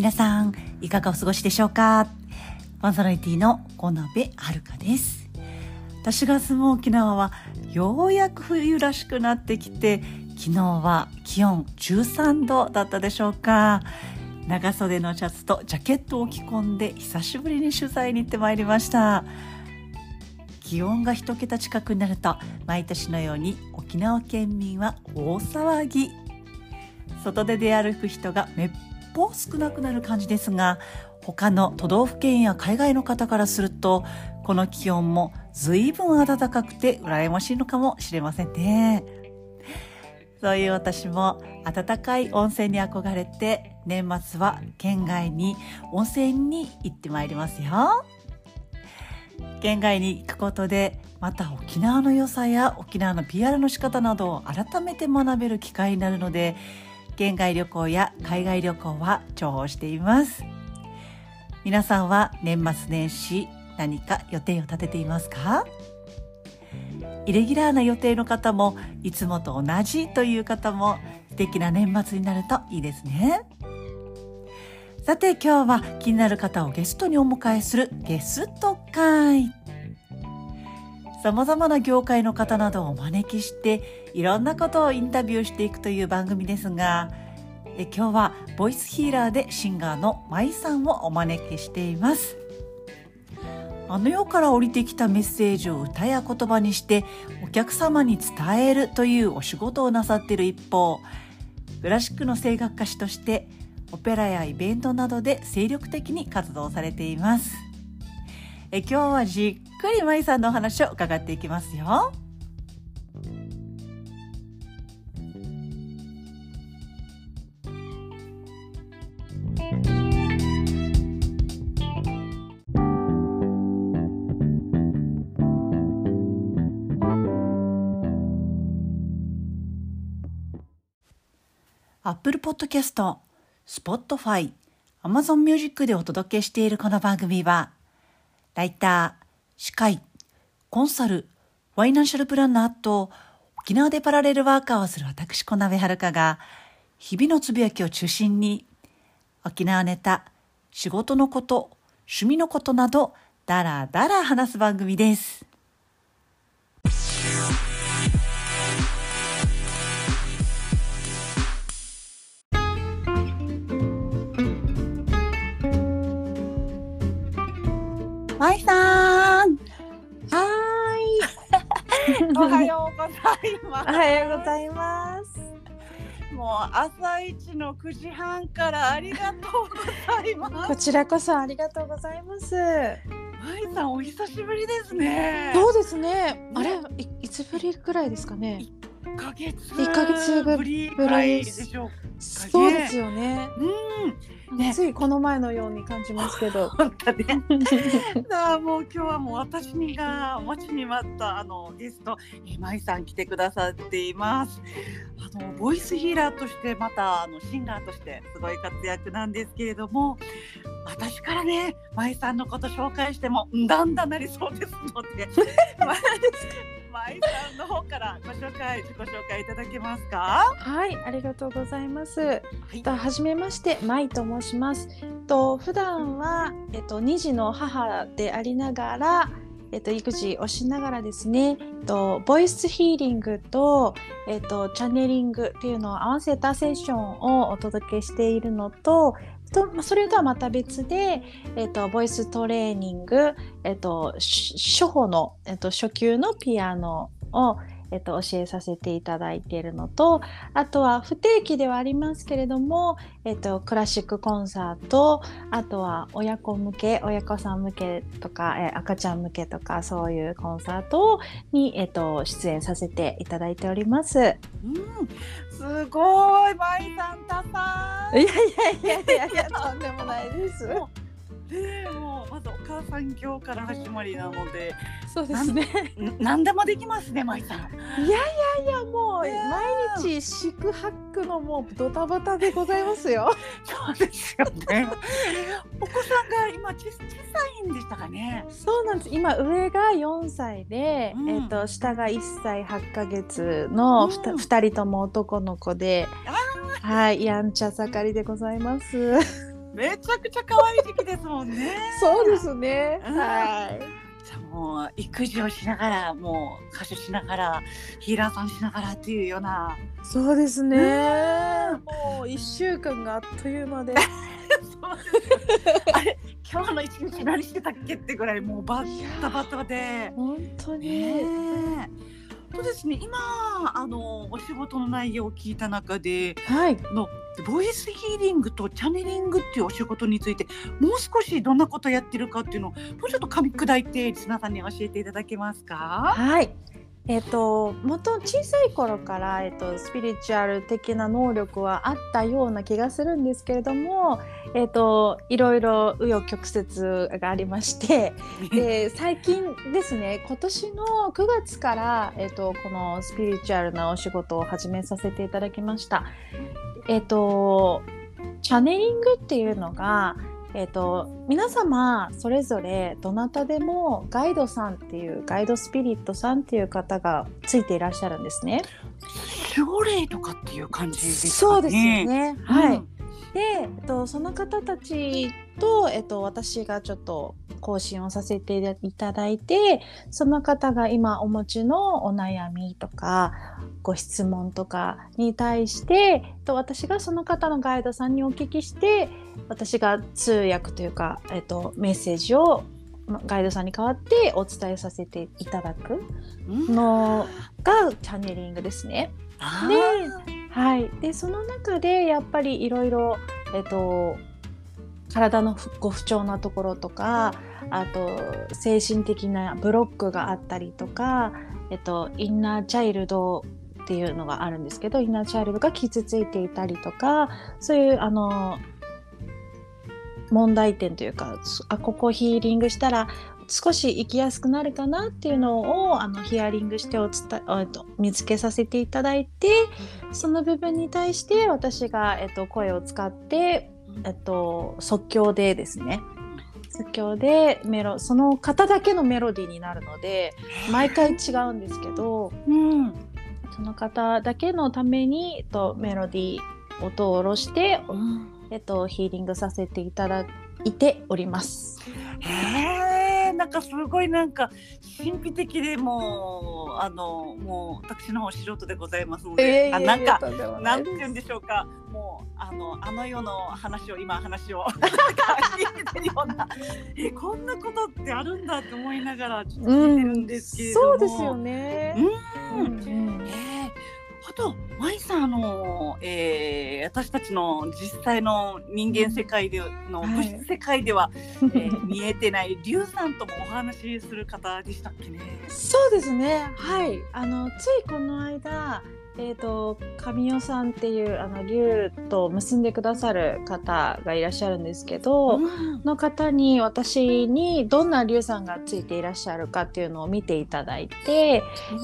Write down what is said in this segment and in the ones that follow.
皆さんいかがお過ごしでしょうか？パーソナリティの小鍋遥です。私が住む沖縄はようやく冬らしくなってきて昨日は気温13度だったでしょうか？長袖のシャツとジャケットを着込んで久しぶりに取材に行ってまいりました。気温が一桁近くになると毎年のように沖縄県民は大騒ぎ。外で出歩く人がめっぽう少なくなる感じですが他の都道府県や海外の方からするとこの気温も随分暖かくて羨ましいのかもしれませんね。そういう私も暖かい温泉に憧れて年末は県外に温泉に行ってまいりますよ。県外に行くことでまた沖縄の良さや沖縄の PR の仕方などを改めて学べる機会になるので県外旅行や海外旅行は重宝しています。皆さんは年末年始何か予定を立てていますか？イレギュラーな予定の方もいつもと同じという方も素敵な年末になるといいですね。さて今日は気になる方をゲストにお迎えするゲスト会。さまざまな業界の方などをお招きしていろんなことをインタビューしていくという番組ですがえ今日はボイスヒーラーでシンガーのまいさんをお招きしています。あの世から降りてきたメッセージを歌や言葉にしてお客様に伝えるというお仕事をなさっている一方クラシックの声楽歌手としてオペラやイベントなどで精力的に活動されています。え今日はじっくりまいさんのお話を伺っていきますよ。アップルポッドキャスト、Spotify、Amazon Music でお届けしているこの番組は、ライター、司会、コンサル、ファイナンシャルプランナーと沖縄でパラレルワーカーをする私小鍋遥が日々のつぶやきを中心に沖縄ネタ、仕事のこと、趣味のことなどだらだら話す番組です。まいさん。はーい。おはようございます。おはようございます。もう朝一の9時半からありがとうございます。こちらこそありがとうございます。まいさんお久しぶりですね。そうですね。あれいいつぶりくらいですかね。一ヶ月一ヶ月ぶりぐらいでしょうそうですよね。うん。ね、ついこの前のように感じますけど。本当ね。だもう今日はもう私が待ちに待ったあのゲスト今井さん来てくださっています。あのボイスヒーラーとしてまたあのシンガーとしてすごい活躍なんですけれども、私からね舞さんのこと紹介してもだんだんなりそうですので。舞さんの方からご紹介自己紹介いただけますか？はいありがとうございます、はい、と初めまして舞と申します。と普段はえっと二児の母でありながらえっと、育児をしながらですね、えっと、ボイスヒーリングと、えっと、チャネリングっていうのを合わせたセッションをお届けしているのと、とまあそれとはまた別で、えっと、ボイストレーニング、えっと、初歩の、えっと、初級のピアノを、えっと、教えさせていただいているのとあとは不定期ではありますけれども、えっと、クラシックコンサートあとは親子向け親子さん向けとか、え赤ちゃん向けとかそういうコンサートに、えっと、出演させていただいております。うん、すごい、マイさんたさん。いやいやいやいやとんでもないです。でもまずお母さん業から始まりなのでそうですね。何でもできますね舞さん。いやいやいやもう毎日四苦八苦のもうドタバタでございますよ。そうですよね。お子さんが今小さいんでしたかね。そうなんです。今上が4歳で、うん、えっ、と下が1歳8か月の 2,、うん、2人とも男の子ではいやんちゃ盛りでございますめちゃくちゃ可愛い時期ですもんね。そうですね。うんはい。じゃあもう育児をしながらもう歌手しながらヒーラーさんしながらっていうようなそうですねう。もう一週間があっという間で。あれ今日の一日何してたっけってぐらいもうバッタバタで。本当ねに。えそうですね今あのお仕事の内容を聞いた中ではい。のボイスヒーリングとチャネリングっていうお仕事についてもう少しどんなことやってるかっていうのをもうちょっと噛み砕いてリスナーさんに教えていただけますか？はい。えっと、元小さい頃から、えっと、スピリチュアル的な能力はあったような気がするんですけれども、えっと、いろいろ紆余曲折がありまして、で最近ですね今年の9月から、えっと、このスピリチュアルなお仕事を始めさせていただきました。えっとチャネリングっていうのが、えっと、皆様それぞれどなたでもガイドさんっていうガイドスピリットさんっていう方がついていらっしゃるんですね。守護霊とかっていう感じですかね。そうですよね。はい。うんで、えっと、その方たちと、えっと、私がちょっと更新をさせていただいてその方が今お持ちのお悩みとかご質問とかに対して、えっと、私がその方のガイドさんにお聞きして私が通訳というか、えっと、メッセージをガイドさんに代わってお伝えさせていただくのがチャネリングですね。あではい、でその中でやっぱりいろいろ、えっと、体のご不調なところとかあと精神的なブロックがあったりとか、えっと、インナーチャイルドっていうのがあるんですけどインナーチャイルドが傷ついていたりとかそういうあの問題点というかあここヒーリングしたら少し生きやすくなるかなっていうのをあのヒアリングしてお伝えと見つけさせていただいてその部分に対して私が、えっと、声を使って、えっと、即興でですね。即興でメロその方だけのメロディーになるので毎回違うんですけどうん。その方だけのために、えっと、メロディー音を下ろして、えっと、ヒーリングさせていただいております。へえなんかすごいなんか神秘的でもうあのもう私の方素人でございますので、あなんかなんて言うんでしょうか。もうあのあの世の話を今話を えこんなことってあるんだって思いながらちょっと聞いてるんですけれども、そうですよね。うん。うんうん。えーあと、マイさん、あの、えー私たちの実際の人間世界での、はい物質世界では、えー見えてないリュウさんともお話しする方でしたっけね。そうですね。はい。あのついこの間、えっ、と神代さんっていうあの竜と結んでくださる方がいらっしゃるんですけど、うんの方に私にどんな竜さんがついていらっしゃるかっていうのを見ていただいて、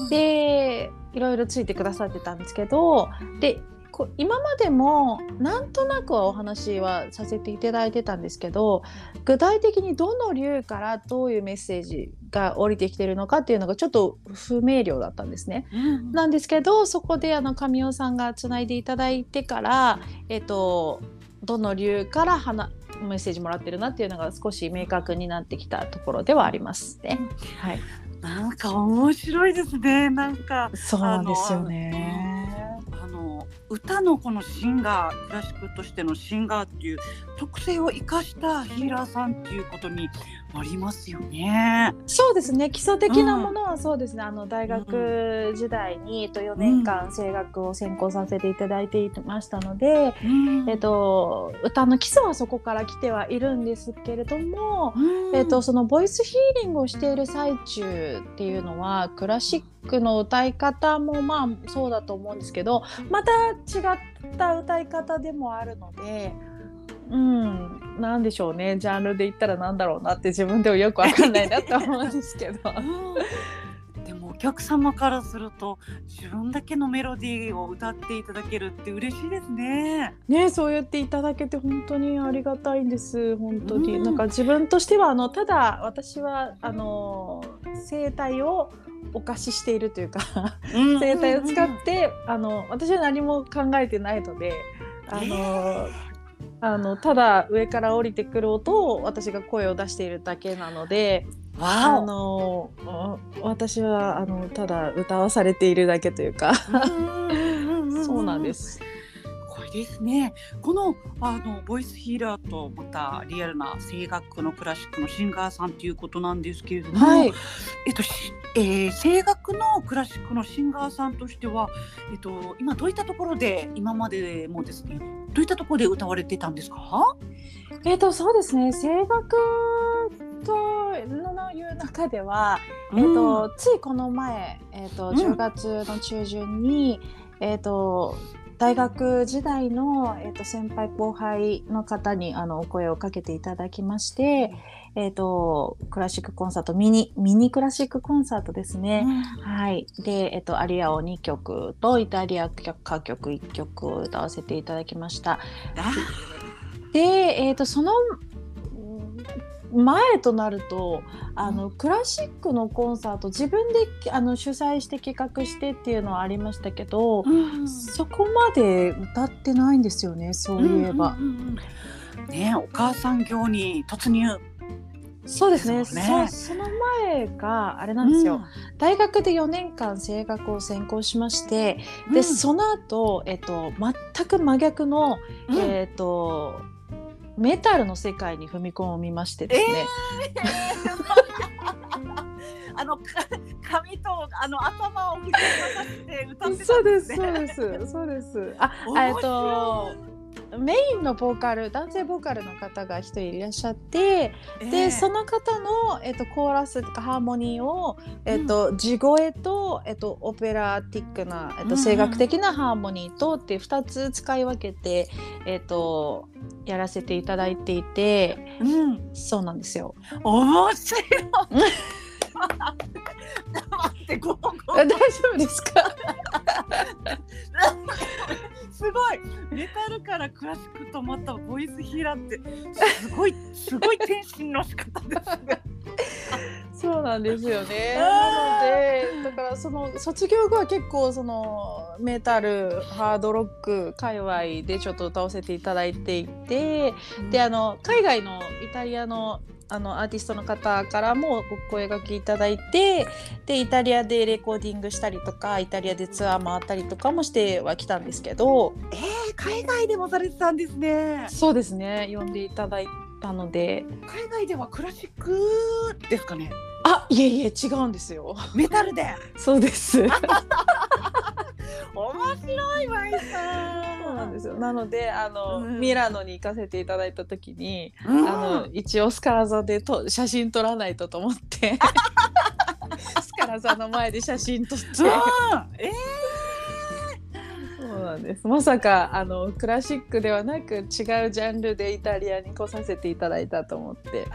でいろいろついてくださってたんですけど、で。こ今までもなんとなくはお話はさせていただいてたんですけど具体的にどの竜からどういうメッセージが降りてきてるのかっていうのがちょっと不明瞭だったんですね。うんなんですけどそこであの神尾さんがつないでいただいてから、えっと、どの竜から話メッセージもらってるなっていうのが少し明確になってきたところではありますね。はい、なんか面白いですね。なんか、そうなんですよね。あの、歌のこのシンガー、クラシックとしてのシンガーっていう特性を生かしたヒーラーさんっていうことにありますよね。そうですね基礎的なものはそうですね、あの大学時代に、えっと、4年間声楽を専攻させていただいていましたので、うんえっと、歌の基礎はそこから来てはいるんですけれども、うんえっと、そのボイスヒーリングをしている最中っていうのはクラシックの歌い方もまあそうだと思うんですけどまた違った歌い方でもあるので。うん、なんでしょうね。ジャンルで言ったらなんだろうなって自分でもよくわかんないなと思うんですけど。う んでもお客様からすると自分だけのメロディーを歌っていただけるって嬉しいですね。ねそう言っていただけて本当にありがたいんです。本当に、うん。なんか自分としてはあのただ私はあの声帯をお貸ししているというか 声帯を使って、あの私は何も考えてないのであのあのただ上から降りてくる音を私が声を出しているだけなのであの私はあのただ歌わされているだけというか。そうなんです。ですね。このあのボイスヒーラーとまたリアルな声楽のクラシックのシンガーさんということなんですけれども、はい、えっと、えー、声楽のクラシックのシンガーさんとしては、えっと、今どういったところで今までもですねどういったところで歌われてたんですか？えっとそうですね。声楽とのいう中では、えっと、ついこの前、えっと、10月の中旬に、うん、えっと大学時代の、えーと、先輩後輩の方にあのお声をかけていただきまして、えーと、クラシックコンサートミニミニクラシックコンサートですね、うん、はい。で、えーと、アリアを2曲とイタリア歌曲1曲を歌わせていただきました。で、えー、とその前となるとあの、クラシックのコンサート自分であの主催して企画してっていうのはありましたけど、うん、そこまで歌ってないんですよねそういえば。うんうんうん、ねお母さん業に突入。そうですね、ね、そその前があれなんですよ、うん、大学で4年間声楽を専攻しましてで、うん、その後、えっと全く真逆の、うん、えっとメタルの世界に踏み込みましてですね。えー あの髪とあの頭を振りかして歌ってたんです、ね、そうですそうですそうです。あえっとメインのボーカル男性ボーカルの方が一人いらっしゃって、えー、でその方の、えーと、コーラスとかハーモニーを、えーと、うん、地声と,、えーと、オペラティックな、えー、と声楽的なハーモニーとって2つ使い分けて、えー、とやらせていただいていて、うん、そうなんですよ。面白い。ってご大丈夫ですか？すごいメタルからクラシックとまたボイスヒーラーってすごいすごい転身の仕方ですね。そうなんですよね。なのでだからその卒業後は結構そのメタルハードロック界隈でちょっと歌わせていただいていて、うん、であの海外のイタリアのあのアーティストの方からもご声がけいただいてでイタリアでレコーディングしたりとかイタリアでツアー回ったりとかもしてはきたんですけど。えー、海外でもされてたんですね。そうですね。呼んでいただいたので。海外ではクラシックですかね？あいえいえ違うんですよ。メタルで。そうです。面白いマイさん。そうなんですよ。なのであの、うん、ミラノに行かせていただいた時に、うん、あの一応スカラ座でと写真撮らないとと思って。スカラ座の前で写真撮って。えーそうなんですまさかあのクラシックではなく違うジャンルでイタリアに来させていただいたと思って。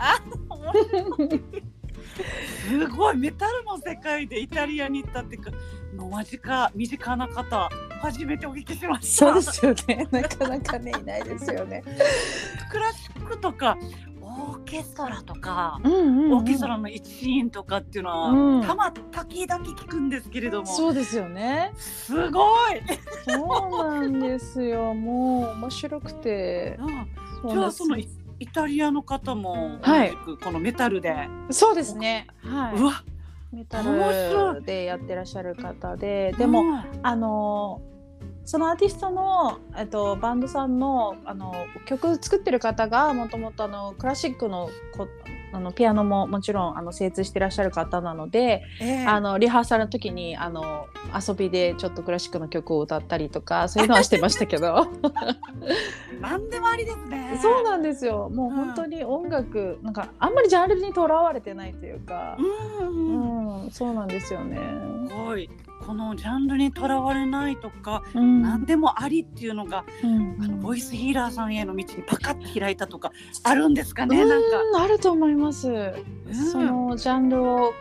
すごいメタルの世界でイタリアに行ったっていうかの間近身近な方初めてお聞きしました。そうですよね。なかなかねいないですよね。クラシックとかオーケストラとか、うんうんうん、オーケストラの一シーンとかっていうのは、うん、たま時々聞くんですけれどもそうですよね。すごい。そうなんですよ。もう面白くて、うん、じゃあそのイタリアの方も同じくこのメタルで、はい、そうですね。はい。うわ。メタルでやってらっしゃる方で。でも、あのそのアーティストの、えっと、バンドさんのあの曲作ってる方がもともとクラシックのこあのピアノももちろんあの精通してらっしゃる方なので、えー、あのリハーサルの時にあの遊びでちょっとクラシックの曲を歌ったりとかそういうのはしてましたけど。何でもありですね。そうなんですよ。もう本当に音楽、うん、なんかあんまりジャンルにとらわれてないというか、うん、うん、そうなんですよね。すごい。このジャンルにとらわれないとか、うん、何でもありっていうのが、うん、あのボイスヒーラーさんへの道にパカッと開いたとかあるんですかね、なんか。あると思います、そのジャンルを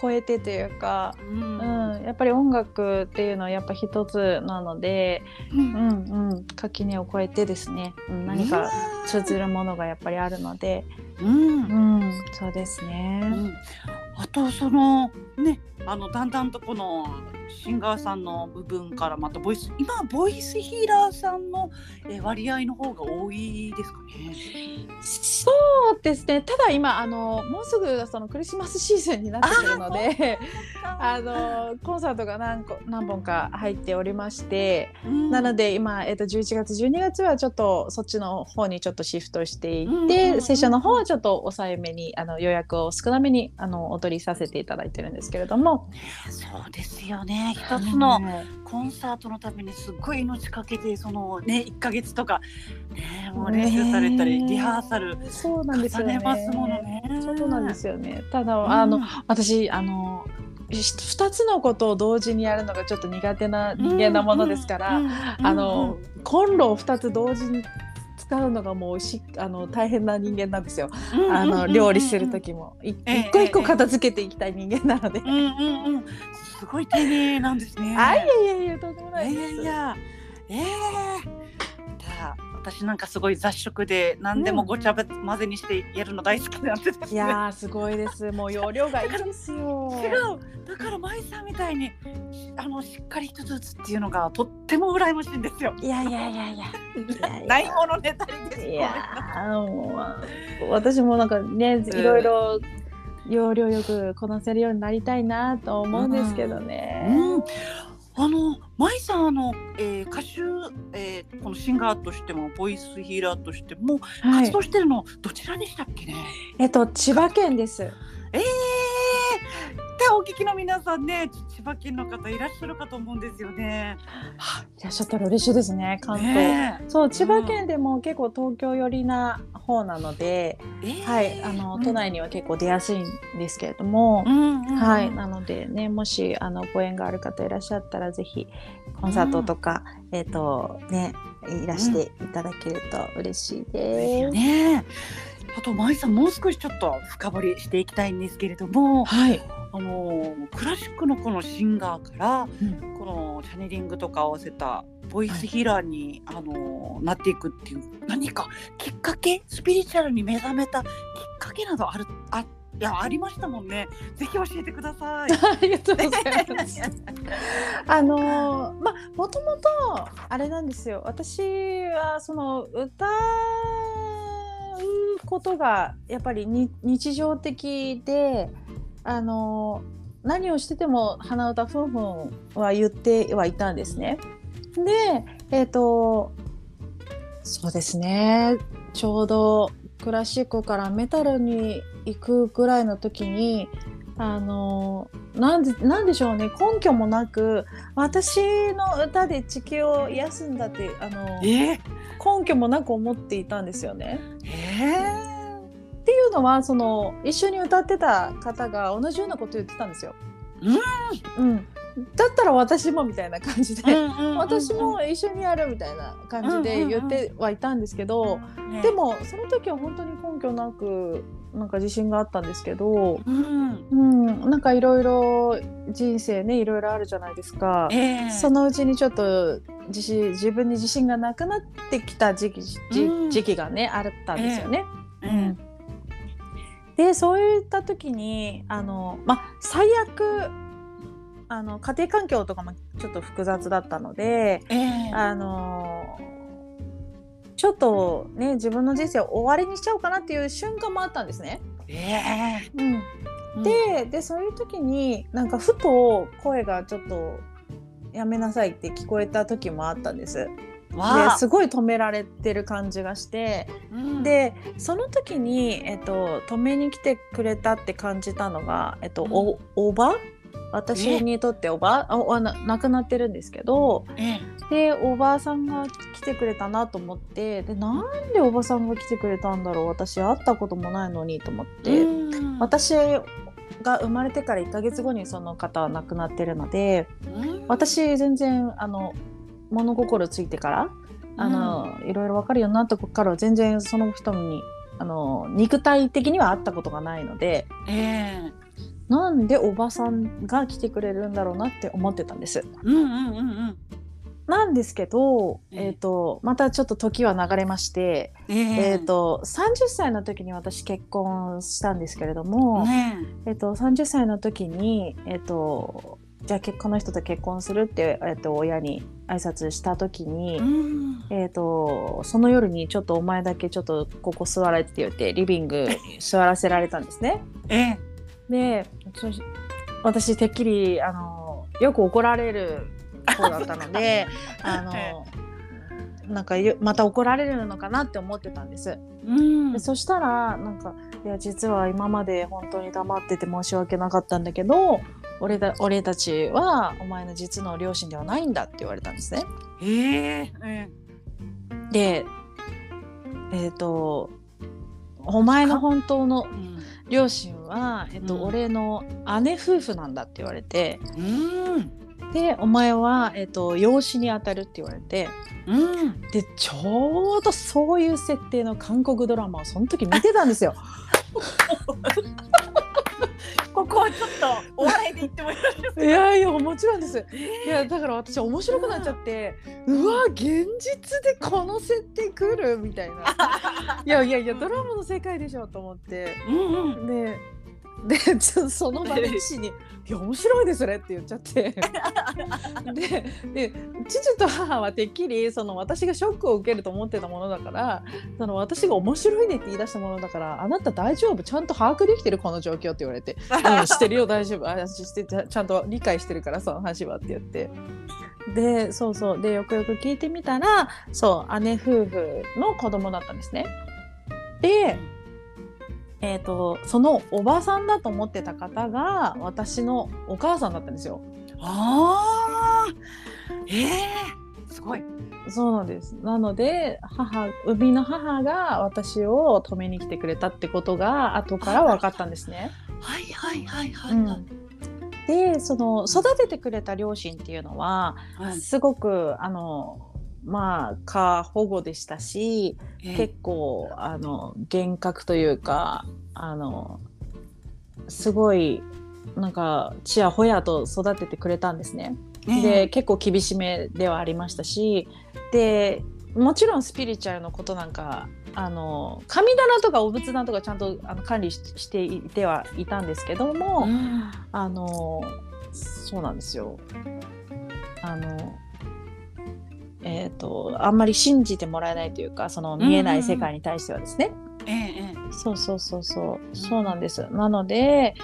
超えてというか、うん、うん、やっぱり音楽っていうのはやっぱ一つなので、うん、うんうん。垣根を超えてですね、うん、何か通ずるものがやっぱりあるので、うん、うん、そうですね。あとそのねあのだんだんとこのシンガーさんの部分からまたボイス今ボイスヒーラーさんのえ割合の方が多いですかね？そうですね。ただ今あのもうすぐそのクリスマスシーズンになってくるので、あのコンサートが何個何本か入っておりまして、うんなので今えっ、と11月12月はちょっとそっちの方にちょっとシフトしていって、うんうんうんセッションの方はちょっと抑えめにあの予約を少なめにあのお取りさせていただいてるんですけれども、そうですよね一つのはいコンサートのためにすっごい命かけてそのね1ヶ月とか、ね、もう練習されたり、ねリハーサルそうなんですよね。ますものね。そうなんですよね。ただ、うんあの私あの2つのことを同時にやるのがちょっと苦手な人間なものですから、あのコンロを2つ同時に使うのがもうしあの大変な人間なんですよ。うんあの料理する時も一個一個片付けていきたい人間なので。すごい丁寧なんですね。あいやいやいやとんでもないいです。やいやええじゃあ私なんかすごい雑食で何でもごちゃ混ぜにしてやるの大好きなんでですね。いやーすごいです。もう容量がいいですよ。違うだから舞さんみたいにあのしっかり一つずつっていうのがとっても羨ましいんですよ。いやいやいやいや。ないものねだりです。いやーもう私もなんかねいろいろ要領よくこなせるようになりたいなと思うんですけどね。うん、あの舞さんあの、えー歌手、えーこのシンガーとしてもボイスヒーラーとしてもはい活動してるのどちらでしたっけね、えっと千葉県です。えー、ってお聞きの皆さんね千葉県の方いらっしゃるかと思うんですよね。いらっしゃったら嬉しいですね関東。ねそう千葉県でも結構東京寄りな方なので、えーはいあのうん都内には結構出やすいんですけれども、うんうんうんはいなのでねもしあのご縁がある方いらっしゃったらぜひコンサートとか、えっ、とねいらしていただけると嬉しいですよです。ね。あと舞さんもう少しちょっと深掘りしていきたいんですけれども、はい。あのクラシックのこのシンガーから、うんこのチャネリングとか合わせたボイスヒーラーに、あのなっていくっていう何かきっかけスピリチュアルに目覚めたきっかけなどあるあいやありましたもんね。ぜひ教えてください。ありがとうございます。あのーまあもともとあれなんですよ私はその歌うことがやっぱり日常的であの何をしてても鼻歌ふんふんは言ってはいたんですね。でえっ、とそうですねちょうどクラシックからメタルに行くぐらいの時にあのなんでなんでしょうね。根拠もなく私の歌で地球を癒すんだってあのえ？ー、根拠もなく思っていたんですよね。えっていうのはその一緒に歌ってた方が同じようなこと言ってたんですよ。うん、だったら私もみたいな感じで、ー、私も一緒にやるみたいな感じで言ってはいたんですけど、ね。でもその時は本当に根拠なくなんか自信があったんですけど、うん、うん、なんかいろいろ人生ねいろいろあるじゃないですか。えー、そのうちにちょっと自信自分に自信がなくなってきた時期じうん。時期がねあったんですよね。えーうん。でそういった時にあの、まあ、最悪あの家庭環境とかもちょっと複雑だったのでえー、あのちょっとね自分の人生を終わりにしちゃおうかなっていう瞬間もあったんですね。えうん、ー、ででそういう時になんかふと声がちょっとやめなさいって聞こえた時もあったんです。わあ。ですごい止められてる感じがして、うん、でその時に、えっと、止めに来てくれたって感じたのが、えっとうん。おおば私にとっておばああな亡くなってるんですけどえでおばあさんが来てくれたなと思ってでなんでおばさんが来てくれたんだろう私会ったこともないのにと思って、うん、私が生まれてから1ヶ月後にその方は亡くなってるのでうん、私全然あの物心ついてからあの、いろいろ分かるようになったからは全然その人にあの肉体的には会ったことがないのでええなんでおばさんが来てくれるんだろうなって思ってたんです。うんうんうんうん。なんですけど、ええ。えー、とまたちょっと時は流れまして、ええ。えー、と30歳の時に私結婚したんですけれども、ねえ。ー、と30歳の時に、えー、とじゃあ結この人と結婚するって、えっと親に挨拶した時に、うん。えっとその夜にちょっとお前だけちょっとここ座れって言ってリビングに座らせられたんですね。ええでそ私てっきりあのよく怒られる方だったので あのなんかよまた怒られるのかなって思ってたんです。うん。でそしたらなんか「いや実は今まで本当に黙ってて申し訳なかったんだけど俺だ俺たちはお前の実の両親ではないんだ」って言われたんですね。ええ。えでえっ、とお前の本当の両親は、えっとうん。俺の姉夫婦なんだって言われてうん。でお前は、えっと養子に当たるって言われてうん。でちょうどそういう設定の韓国ドラマをその時見てたんですよ。ここはちょっとお笑いで言ってもいいですいやいやもちろんです。えいやだから私面白くなっちゃってうわ現実でこの設定来る？みたいな。いやいやいやドラマの世界でしょと思って。うんうん。ででちょ その場で父に「いや面白いですね」って言っちゃって。でで父と母はてっきりその私がショックを受けると思ってたものだからその私が面白いねって言い出したものだから「あなた大丈夫？ちゃんと把握できてるこの状況」って言われて「うんしてるよ大丈夫。あ私してちゃちゃんと理解してるからその話は」って言って。でそうそう。でよくよく聞いてみたらそう姉夫婦の子供だったんですね。で、えー、とそのおばさんだと思ってた方が私のお母さんだったんですよ。ああええすごい。そうなんです。なので母生みの母が私を止めに来てくれたってことが後から分かったんですね。はいはいはいはいはい。うん。でその育ててくれた両親っていうのははい。すごくあのまあ過保護でしたしええ結構あの厳格というかあのすごいなんかちやほやと育ててくれたんですね。ええで結構厳しめではありましたしでもちろんスピリチュアルのことなんかあの神棚とかお仏壇とかちゃんとあの管理ししていてはいたんですけども、うんあのそうなんですよ。あのえー、とあんまり信じてもらえないというかその見えない世界に対してはですね、そうそうそうそう。そうなんです。なので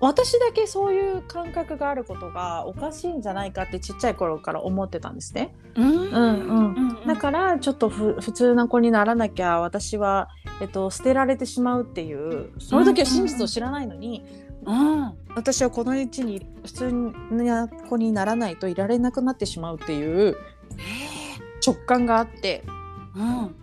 私だけそういう感覚があることがおかしいんじゃないかってちっちゃい頃から思ってたんですね。うん。うんうん。うんだからちょっとふ普通な子にならなきゃ私は、えっと、捨てられてしまうっていうその時は真実を知らないのに、うん。私はこの位置に普通な子にならないといられなくなってしまうっていう直感があってうん。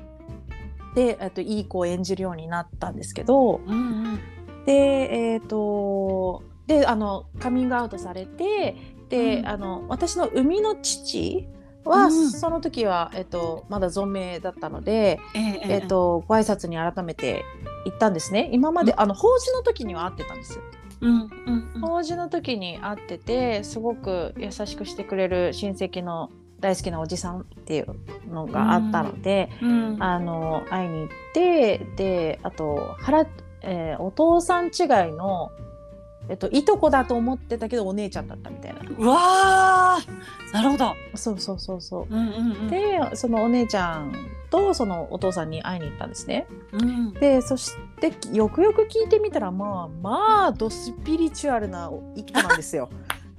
で、えっと、いい子を演じるようになったんですけどうんうん。でえっ、とであのカミングアウトされてで、うん。あの私の生みの父は、うん。その時は、えっと、まだ存命だったので、えええっと、ご挨拶に改めて行ったんですね。今まで、あの法事の時には会ってたんですよ。うんうんうん。法事の時に会っててすごく優しくしてくれる親戚の大好きなおじさんっていうのがあったので、うんあの会いに行ってであと原、えーお父さん違いの、えっと、いとこだと思ってたけどお姉ちゃんだったみたいなうわーなるほどそうそうそうそう。うんうんうんでそのお姉ちゃんとそのお父さんに会いに行ったんですね。うんでそしてよくよく聞いてみたらまあまあドスピリチュアルな一家なんですよ。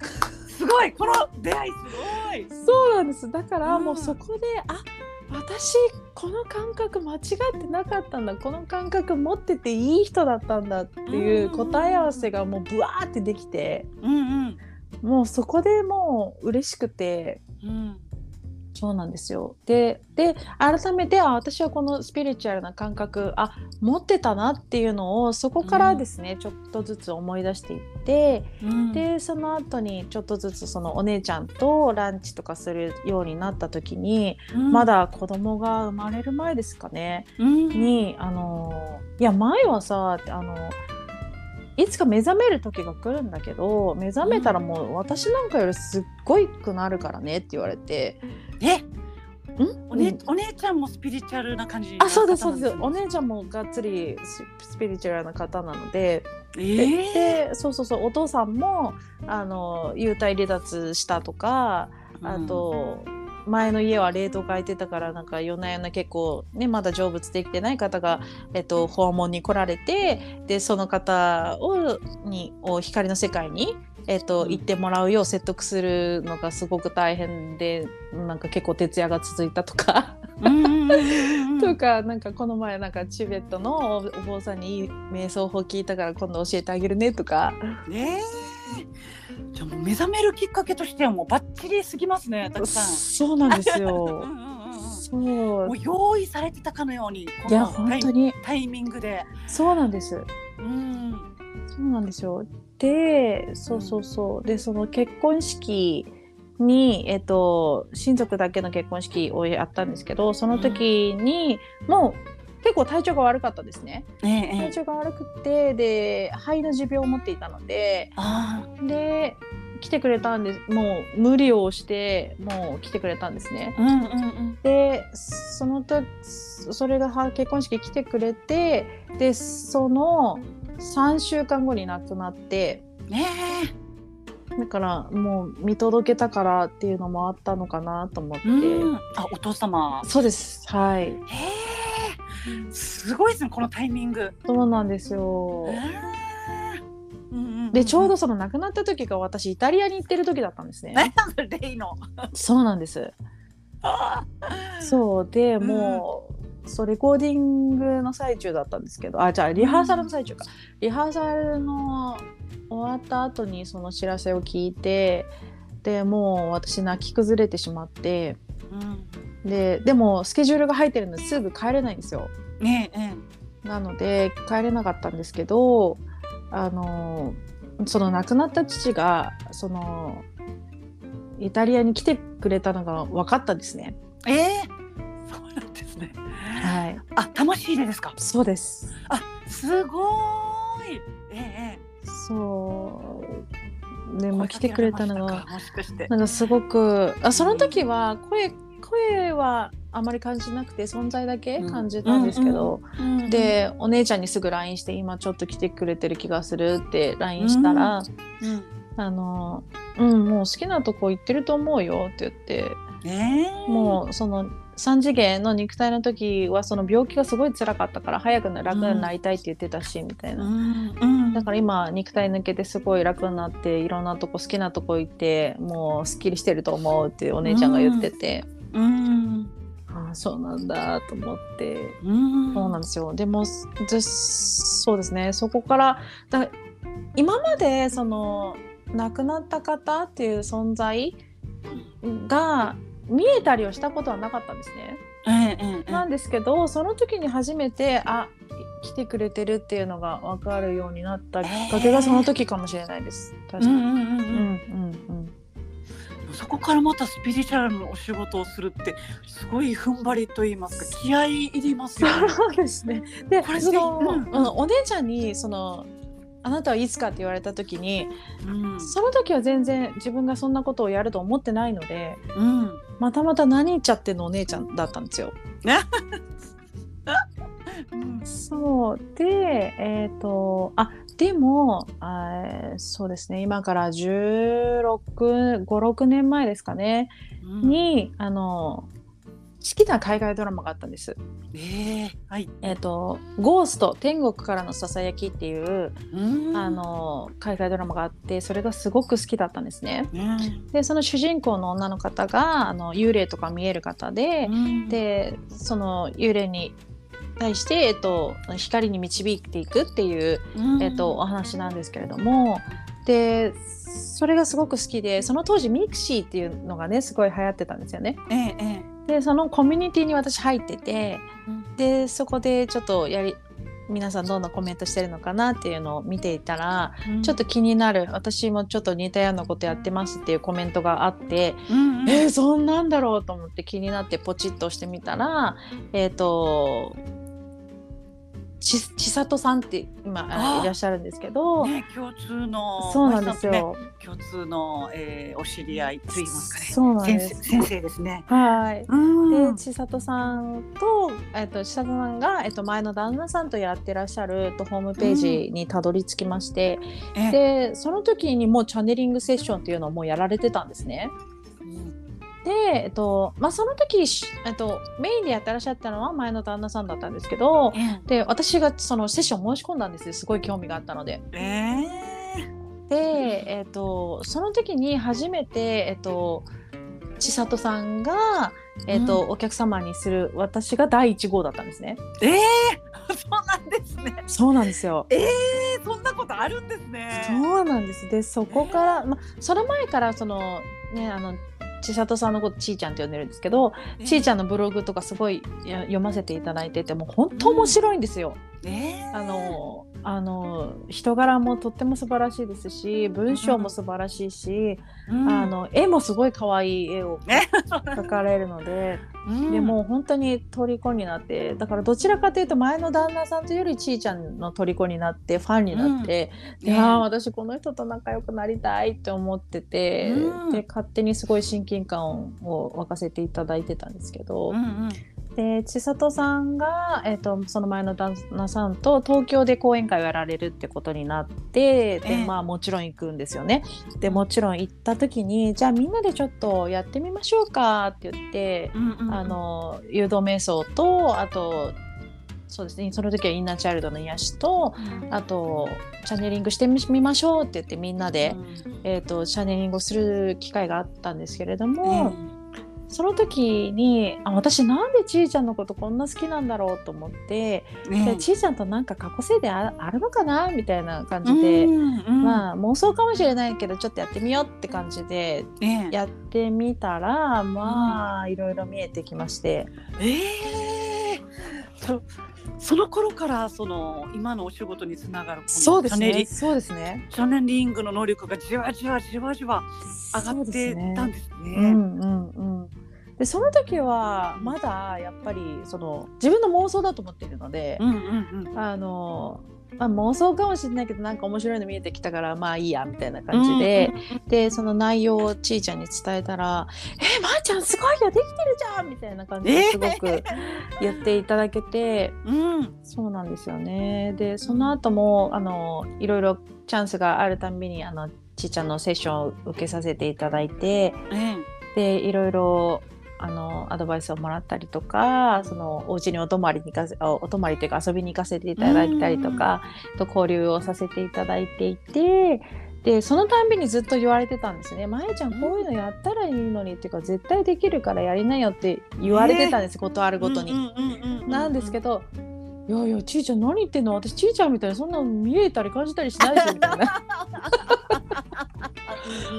すごいこの出会いすごい。そうなんです。だからうん。もうそこで、あ私この感覚間違ってなかったんだ。この感覚持ってていい人だったんだっていう答え合わせがもうブワーってできてうんうん。もうそこでもう嬉しくてうんそうなんですよ。でで改めてあ私はこのスピリチュアルな感覚あ持ってたなっていうのをそこからですね、ちょっとずつ思い出していってうん。でその後にちょっとずつそのお姉ちゃんとランチとかするようになった時に、うん。まだ子供が生まれる前ですかねうん。にあのいや前はさあのいつか目覚める時が来るんだけど目覚めたらもう私なんかよりすっごいくなるからねって言われて。え？ん？おねお姉ちゃんもスピリチュアルな感じあそうですそうです。おね姉ちゃんもがっつりススピリチュアルな方なので。えでえでそうそうそう。お父さんもあの幽体離脱したとかあと、前の家は冷凍空いてたからなんか夜な夜な結構ねまだ成仏できてない方が、えっと、訪問に来られてでその方をにを光の世界に、えっと、うん。行ってもらうよう説得するのがすごく大変でなんか結構徹夜が続いたとか。とかなんかこの前なんかチベットのおお坊さんにいい瞑想法聞いたから今度教えてあげるねとか。ねえじゃあもう目覚めるきっかけとしてはもうバッチリすぎますねたくさん。そうなんですうよ。んうんうんうんそうもう用意されてたかのようにこいや本当にタイミングで。そうなんです。うんそうなんですよ。で、そうそうそう。で、その結婚式に、えっと、親族だけの結婚式をやったんですけど、その時に、もう結構体調が悪かったですね。ええ。ええ体調が悪くて、で、肺の持病を持っていたので、あで、来てくれたんです。もう無理をして、もう来てくれたんですね。あうんうんうん。でその時それがは結婚式来てくれてでその3週間後に亡くなって。ねだからもう見届けたからっていうのもあったのかなと思って、えうん。あお父様。そうです。はい。へえすごいですねこのタイミング。そうなんですよ。でちょうどその亡くなった時が私イタリアに行ってる時だったんですね。ねレイの。そうなんです。あそう。でもう、そうレコーディングの最中だったんですけど。あじゃあリハーサルの最中か、リハーサルの終わった後にその知らせを聞いてでもう私泣き崩れてしまって。うんででもスケジュールが入ってるのですぐ帰れないんですよねえええなので帰れなかったんですけどあのその亡くなった父がそのイタリアに来てくれたのが分かったんですね。ええそうなんですね。はい、あ魂入れですか？そうですあすごーい。えええそうでえも来てくれたのが。なんかすごくあその時は声声はあまり感じなくて存在だけ感じたんですけど、うんでお姉ちゃんにすぐ LINE して今ちょっと来てくれてる気がするって LINE したら、うん。あのうんもう好きなとこ行ってると思うよって言ってええもうその3次元の肉体の時はその病気がすごい辛かったから早く楽になりたいって言ってたし、みたいな。うん。うん。だから今肉体抜けてすごい楽になっていろんなとこ好きなとこ行ってもうすっきりしてると思うってお姉ちゃんが言ってて、うん。ああそうなんだと思って、うん。そうなんですよ。でもずそうですね。そこからだ今までその亡くなった方っていう存在が見えたりをしたことはなかったんですね。ええええなんですけどその時に初めてあ来てくれてるっていうのが分かるようになったきっかけがその時かもしれないです。確かに。そこからまたスピリチュアルのお仕事をするってすごい踏ん張りと言いますか気合い入りますよね。そうですね。で、これその、うんうんお姉ちゃんにそのあなたはいつかって言われた時に、うんその時は全然自分がそんなことをやると思ってないので、うんまたまた何言っちゃってんのお姉ちゃんだったんですよ。うんそうで、えっ、とあでもあーそうですね今から1656年前ですかね、うんにあの好きな海外ドラマがあったんです。ええはい。えっ、と「ゴースト天国からのささやき」っていううんあの海外ドラマがあってそれがすごく好きだったんですね。うんでその主人公の女の方があの幽霊とか見える方で、うんでその幽霊に対して、えっと、光に導いていくっていう、うん。えっと、お話なんですけれども。でそれがすごく好きでその当時ミクシーっていうのがねすごい流行ってたんですよね。えええでそのコミュニティに私入っててうん。でそこでちょっとやり皆さんどんなコメントしてるのかなっていうのを見ていたらえちょっと気になる。私もちょっと似たようなことやってますっていうコメントがあって、うんうん。えー、そんなんだろうと思って気になってポチッと押してみたらえっ、とち千里さんって今あいらっしゃるんですけど、ね共通のそうなんですねよ。共通の、えー、お知り合いと言いますかね。そうなんです先生先生ですね。はい。うんで千里さんと,、えっと千里さんが、えっと、前の旦那さんとやってらっしゃる、と、ホームページにたどり着きまして、えでその時にもうチャネリングセッションっていうのをもうやられてたんですね。うんで、えっとまあ、その時、しえっと、メインでやってらっしゃったのは前の旦那さんだったんですけどえで私がそのセッション申し込んだんですよすごい興味があったので。えで、えっと、その時に初めて、えっと、千里さんが、えっとうお客様にする私が第1号だったんですね。ええ そうなんですね。そうなんですよ。ええそんなことあるんですね。そうなんです。で、そこから、ま、その前から、その、ね、あの。千里さんのことちーちゃんって呼んでるんですけど、えちーちゃんのブログとかすごいや読ませていただいててもう本当面白いんですよ。ええあのあの人柄もとっても素晴らしいですし文章も素晴らしいし、うん。あの絵もすごい可愛い絵をね。描かれるので、うん。でもう本当に虜になってだからどちらかというと前の旦那さんというよりちーちゃんの虜になってファンになって、でねああ私この人と仲良くなりたいって思ってて、うん。で勝手にすごい親近感を沸かせていただいてたんですけど、うんうんで千里さんが、えっとその前の旦那さんと東京で講演会をやられるってことになってで、ええまあもちろん行くんですよね。でもちろん行った時にじゃあみんなでちょっとやってみましょうかって言って、うんうんあの誘導瞑想とあとそうですねその時はインナーチャイルドの癒しとあとチャネリングしてみましょうって言ってみんなで、えー、とチャネリングをする機会があったんですけれども。その時にあ私なんでちーちゃんのことこんな好きなんだろうと思って、でちーちゃんとなんか過去性でああるのかなみたいな感じで、まあ妄想かもしれないけどちょっとやってみようって感じであやってみたらまあいろいろ見えてきまして。ええそその頃からその今のお仕事につながるそうですチャネリねそうですね。チャネリングの能力がじわじわじわじわ上がってたんですね。うんうんうんでその時はまだやっぱりその自分の妄想だと思っているので、うんうんうん。あの、まあ、妄想かもしれないけどなんか面白いの見えてきたからまあいいやみたいな感じで、でその内容をちーちゃんに伝えたら「えまー、ちゃんすごいよできてるじゃん!」みたいな感じですごく言っていただけて、うん。そうなんですよね。でその後もあのいろいろチャンスがあるたんびにあのちーちゃんのセッションを受けさせていただいてえ。でいろいろあのアドバイスをもらったりとかそのお家にお泊まりに行かお泊まりというか遊びに行かせていただいたりとかと交流をさせていただいていてでそのたんびにずっと言われてたんですね「まえちゃんこういうのやったらいいのに」っていうか絶対できるからやりなよって言われてたんです、ことあるごとに。なんですけど、ど「いやいやちーちゃん何言ってんの？私ちーちゃんみたいにそんなの見えたり感じたりしないですよ」みたいな「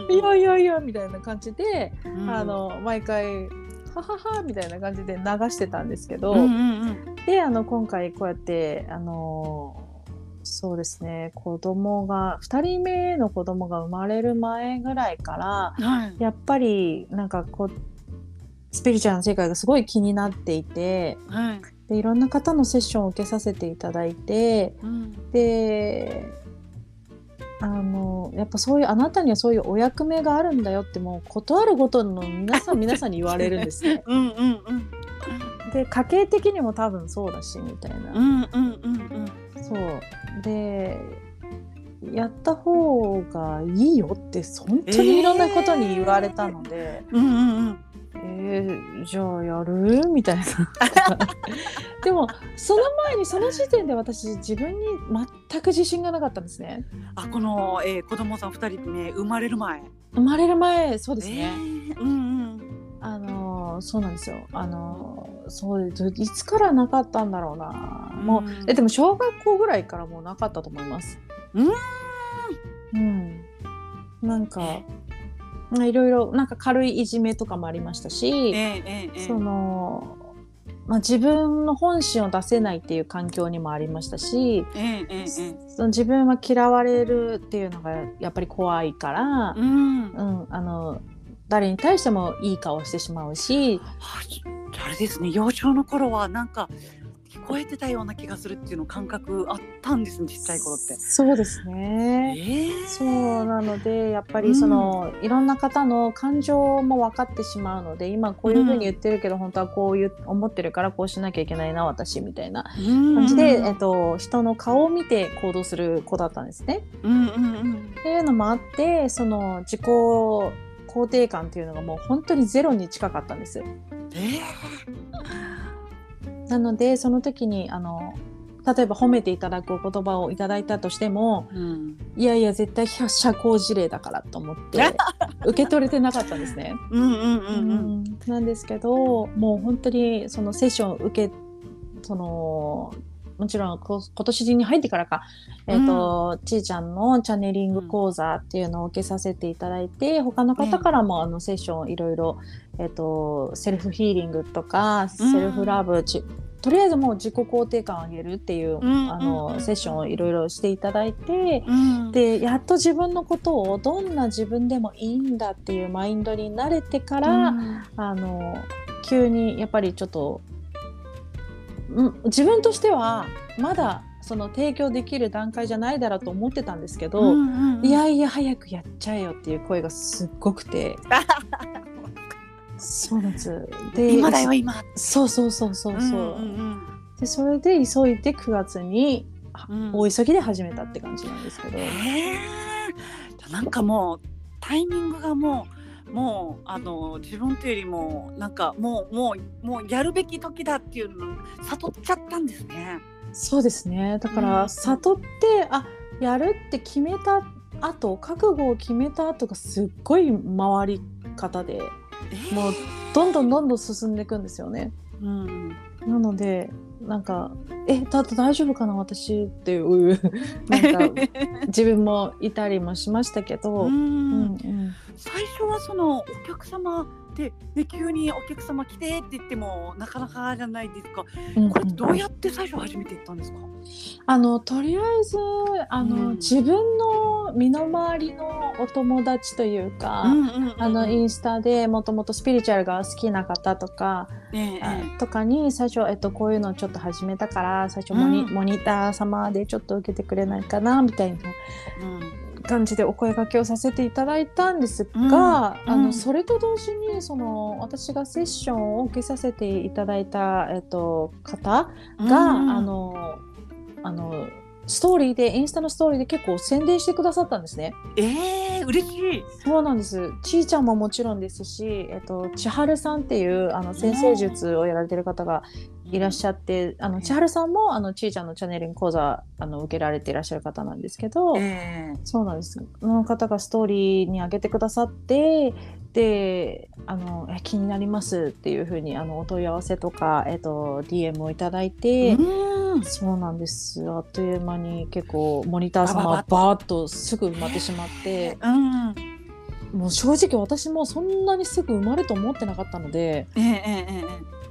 いやいやいや」みたいな感じで。うん。あ、の毎回はははみたいな感じで流してたんですけど、うんうんうん。であの今回こうやってあのそうですね子供が2人目の子供が生まれる前ぐらいからはい。やっぱりなんかこうスピリチュアルな世界がすごい気になっていてはい。でいろんな方のセッションを受けさせていただいてうん。であのやっぱそういうあなたにはそういうお役目があるんだよってもう断るごとの皆さん皆さんに言われるんですね。うんうんうん。で家計的にも多分そうだしみたいな、うんうんうんそう。でやった方がいいよって本当にいろんなことに言われたので、うんうんうんえーじゃあやる？みたいな。でもその前にその時点で私自分に全く自信がなかったんですね。あこの、えー、子供さん二人目生まれる前。生まれる前そうですえね、ーうんうん。あのそうなんですよ。あのそうですいつからなかったんだろうな。もううん。えでも小学校ぐらいからもうなかったと思います。うん。うん。なんか、まあいろいろなんか軽いいじめとかもありましたえし、ーえーえ。ーその、まあ、自分の本心を出せないっていう環境にもありましたし、えーえその自分は嫌われるっていうのがやっぱり怖いから、うん。うん、あの誰に対してもいい顔してしまうし、ああれですね幼少の頃はなんか聞こえてたような気がするっていうの感覚あったんですねちっちゃい頃って。そうですね。えー、そうなのでやっぱりその、いろんな方の感情も分かってしまうので今こういうふうに言ってるけど、本当はこういう思ってるからこうしなきゃいけないな私みたいな感じで、えっと、人の顔を見て行動する子だったんですね。うんうんうんっていうのもあってその自己肯定感っていうのがもう本当にゼロに近かったんです。えなのでその時にあの例えば褒めていただくお言葉をいただいたとしてもーうん。いやいや絶対社交辞令だからと思って 受け取れてなかったんですね。うんうんうんうん。うん。なんですけどもう本当にそのセッションを受けそのもちろんこ今年中に入ってからか、えっとちーちゃんのチャネリング講座っていうのを受けさせていただいて、他の方からもあのセッションいろいろ、えっとセルフヒーリングとかセルフラブ、ちとりあえずもう自己肯定感を上げるっていう、うんあうんうん。のセッションをいろいろしていただいて、うん。でやっと自分のことをどんな自分でもいいんだっていうマインドに慣れてから、うん。あの急にやっぱりちょっとん自分としてはまだその提供できる段階じゃないだろうと思ってたんですけど、うんうんうん。いやいや早くやっちゃえよっていう声がすっごくて。そうなんです。で今だよ今。そうそうそうそうそう、んんでそれで急いで9月に、うん。大急ぎで始めたって感じなんですけど、えー。なんかもうタイミングがもうもうあの自分というよりもなんかもうもうもうやるべき時だっていうのを悟っちゃったんですね。そうですねだかうんら悟って、あやるって決めた後覚悟を決めた後がすっごい回り方でもうどんどんどんどん進んでいくんですよね。うん、なのでなんか「えだって大丈夫かな私」っていうなんか 自分もいたりもしましたけど、ううんんうん。最初はそのお客様で、ね、急にお客様来てって言ってもなかなかじゃないですか。うんこれどうやって最初始めていったんですか？あのとりあえずあの、うん。自分の身の回りのお友達というか、あのインスタでもともとスピリチュアルが好きな方とか、ねえあとかに最初、えっと、こういうのをちょっと始めたから最初モニ,、うん。モニター様でちょっと受けてくれないかなみたいな。うん感じでお声掛けをさせていただいたんですが、うんあのうんそれと同時にその私がセッションを受けさせていただいた、えっと、方が、うん。あのあのストーリーでインスタのストーリーで結構宣伝してくださったんですね。ええ嬉しい。そうなんです。ちーちゃんももちろんですし、えっと千春さんっていうあの先生術をやられてる方がいらっしゃって、あの千春さんもあのちーちゃんのチャネリング講座あの受けられていらっしゃる方なんですけど、ええそうなんです。その方がストーリーに上げてくださって、で、あのえ気になりますっていうふうにあのお問い合わせとかえっと DM をいただいて。うんそうなんですあっという間に結構モニター様はバーッとすぐ埋まってしまってうん。もう正直私もそんなにすぐ埋まると思ってなかったのでえええええ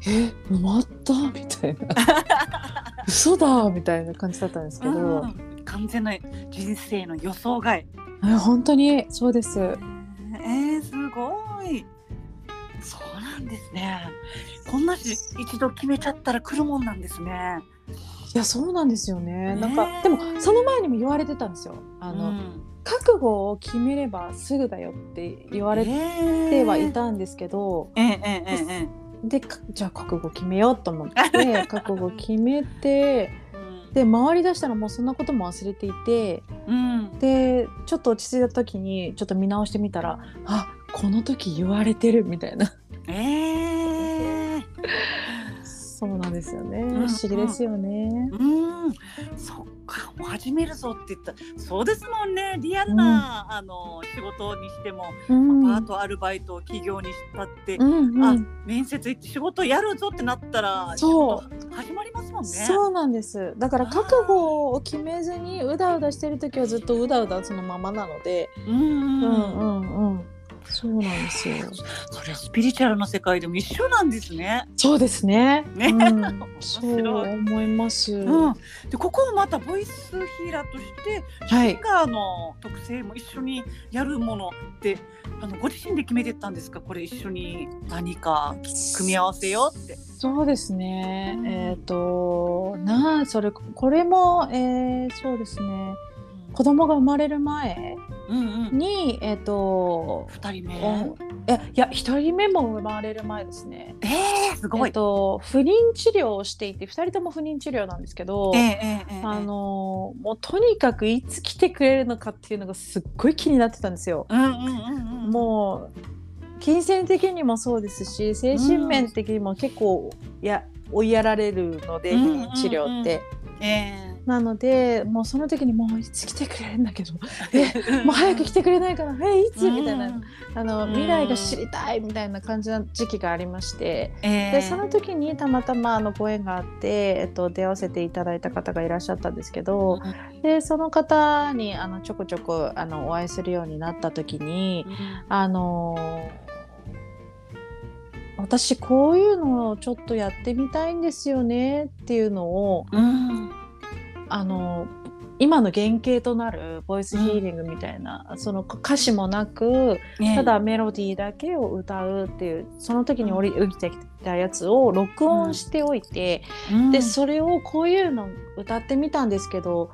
え。え埋まった？みたいな。嘘だ！みたいな感じだったんですけど、うん。完全な人生の予想外。え本当に？そうです。えー、すごい。そうなんですね。こんなし一度決めちゃったら来るもんなんですね。いやそうなんですよね。ねなんかでもその前にも言われてたんですよ。あの、うん覚悟を決めればすぐだよって言われてはいたんですけど、ええええええでかじゃあ覚悟決めようと思って 覚悟決めてうんで回り出したらもうそんなことも忘れていてうん。でちょっと落ち着いた時にちょっと見直してみたらあこの時言われてるみたいな。ええ。そうなんですよね、ん不思議ですよね。うん、そっか、もう始めるぞって言った。そうですもんね、リアルな、あの仕事にしても、うん。パート、アルバイト、企業にしたって、うんうん。あ、面接行って仕事やるぞってなったら、そう。始まりますもんね。そうなんです。だから覚悟を決めずにうだうだしてる時はずっとうだうだそのままなので、うん、うん、うんうんうんそうなんですよ。それスピリチュアルの世界でも一緒なんですね。そうですね。ねうん、面そう思います。うん、でここをまたボイスヒーラーとしてはいシンガーの特性も一緒にやるものってあのご自身で決めてったんですか？これ一緒に何か組み合わせようって。そうですね。うんえっ、と、なあ、それ、これも、えー、そうですね。子供が生まれる前うんうん、に、えっ、と。二人目？おえ、いや、一人目も生まれる前ですね。えー、すごえっい。と、不妊治療をしていて、二人とも不妊治療なんですけど。ええええええあのもうとにかくいつ来てくれるのかっていうのがすっごい気になってたんですよ。うんうんうんうん、もう金銭的にもそうですし精神面的にも結構や追いやられるので、うん不妊治療って。えなのでもうその時にもういつ来てくれるんだけど。えもう早く来てくれないかな。えいつ？みたいな、うん。あのうん。未来が知りたいみたいな感じの時期がありまして、ええ。でその時にたまたまあのご縁があって、えっと、出会わせていただいた方がいらっしゃったんですけど、でその方にあのちょこちょこあのお会いするようになった時にあの私こういうのをちょっとやってみたいんですよねっていうのをうんあの今の原型となるボイスヒーリングみたいな、その歌詞もなくねただメロディーだけを歌うっていうその時に降り降りてきたやつを録音しておいて、うん。でそれをこういうの歌ってみたんですけど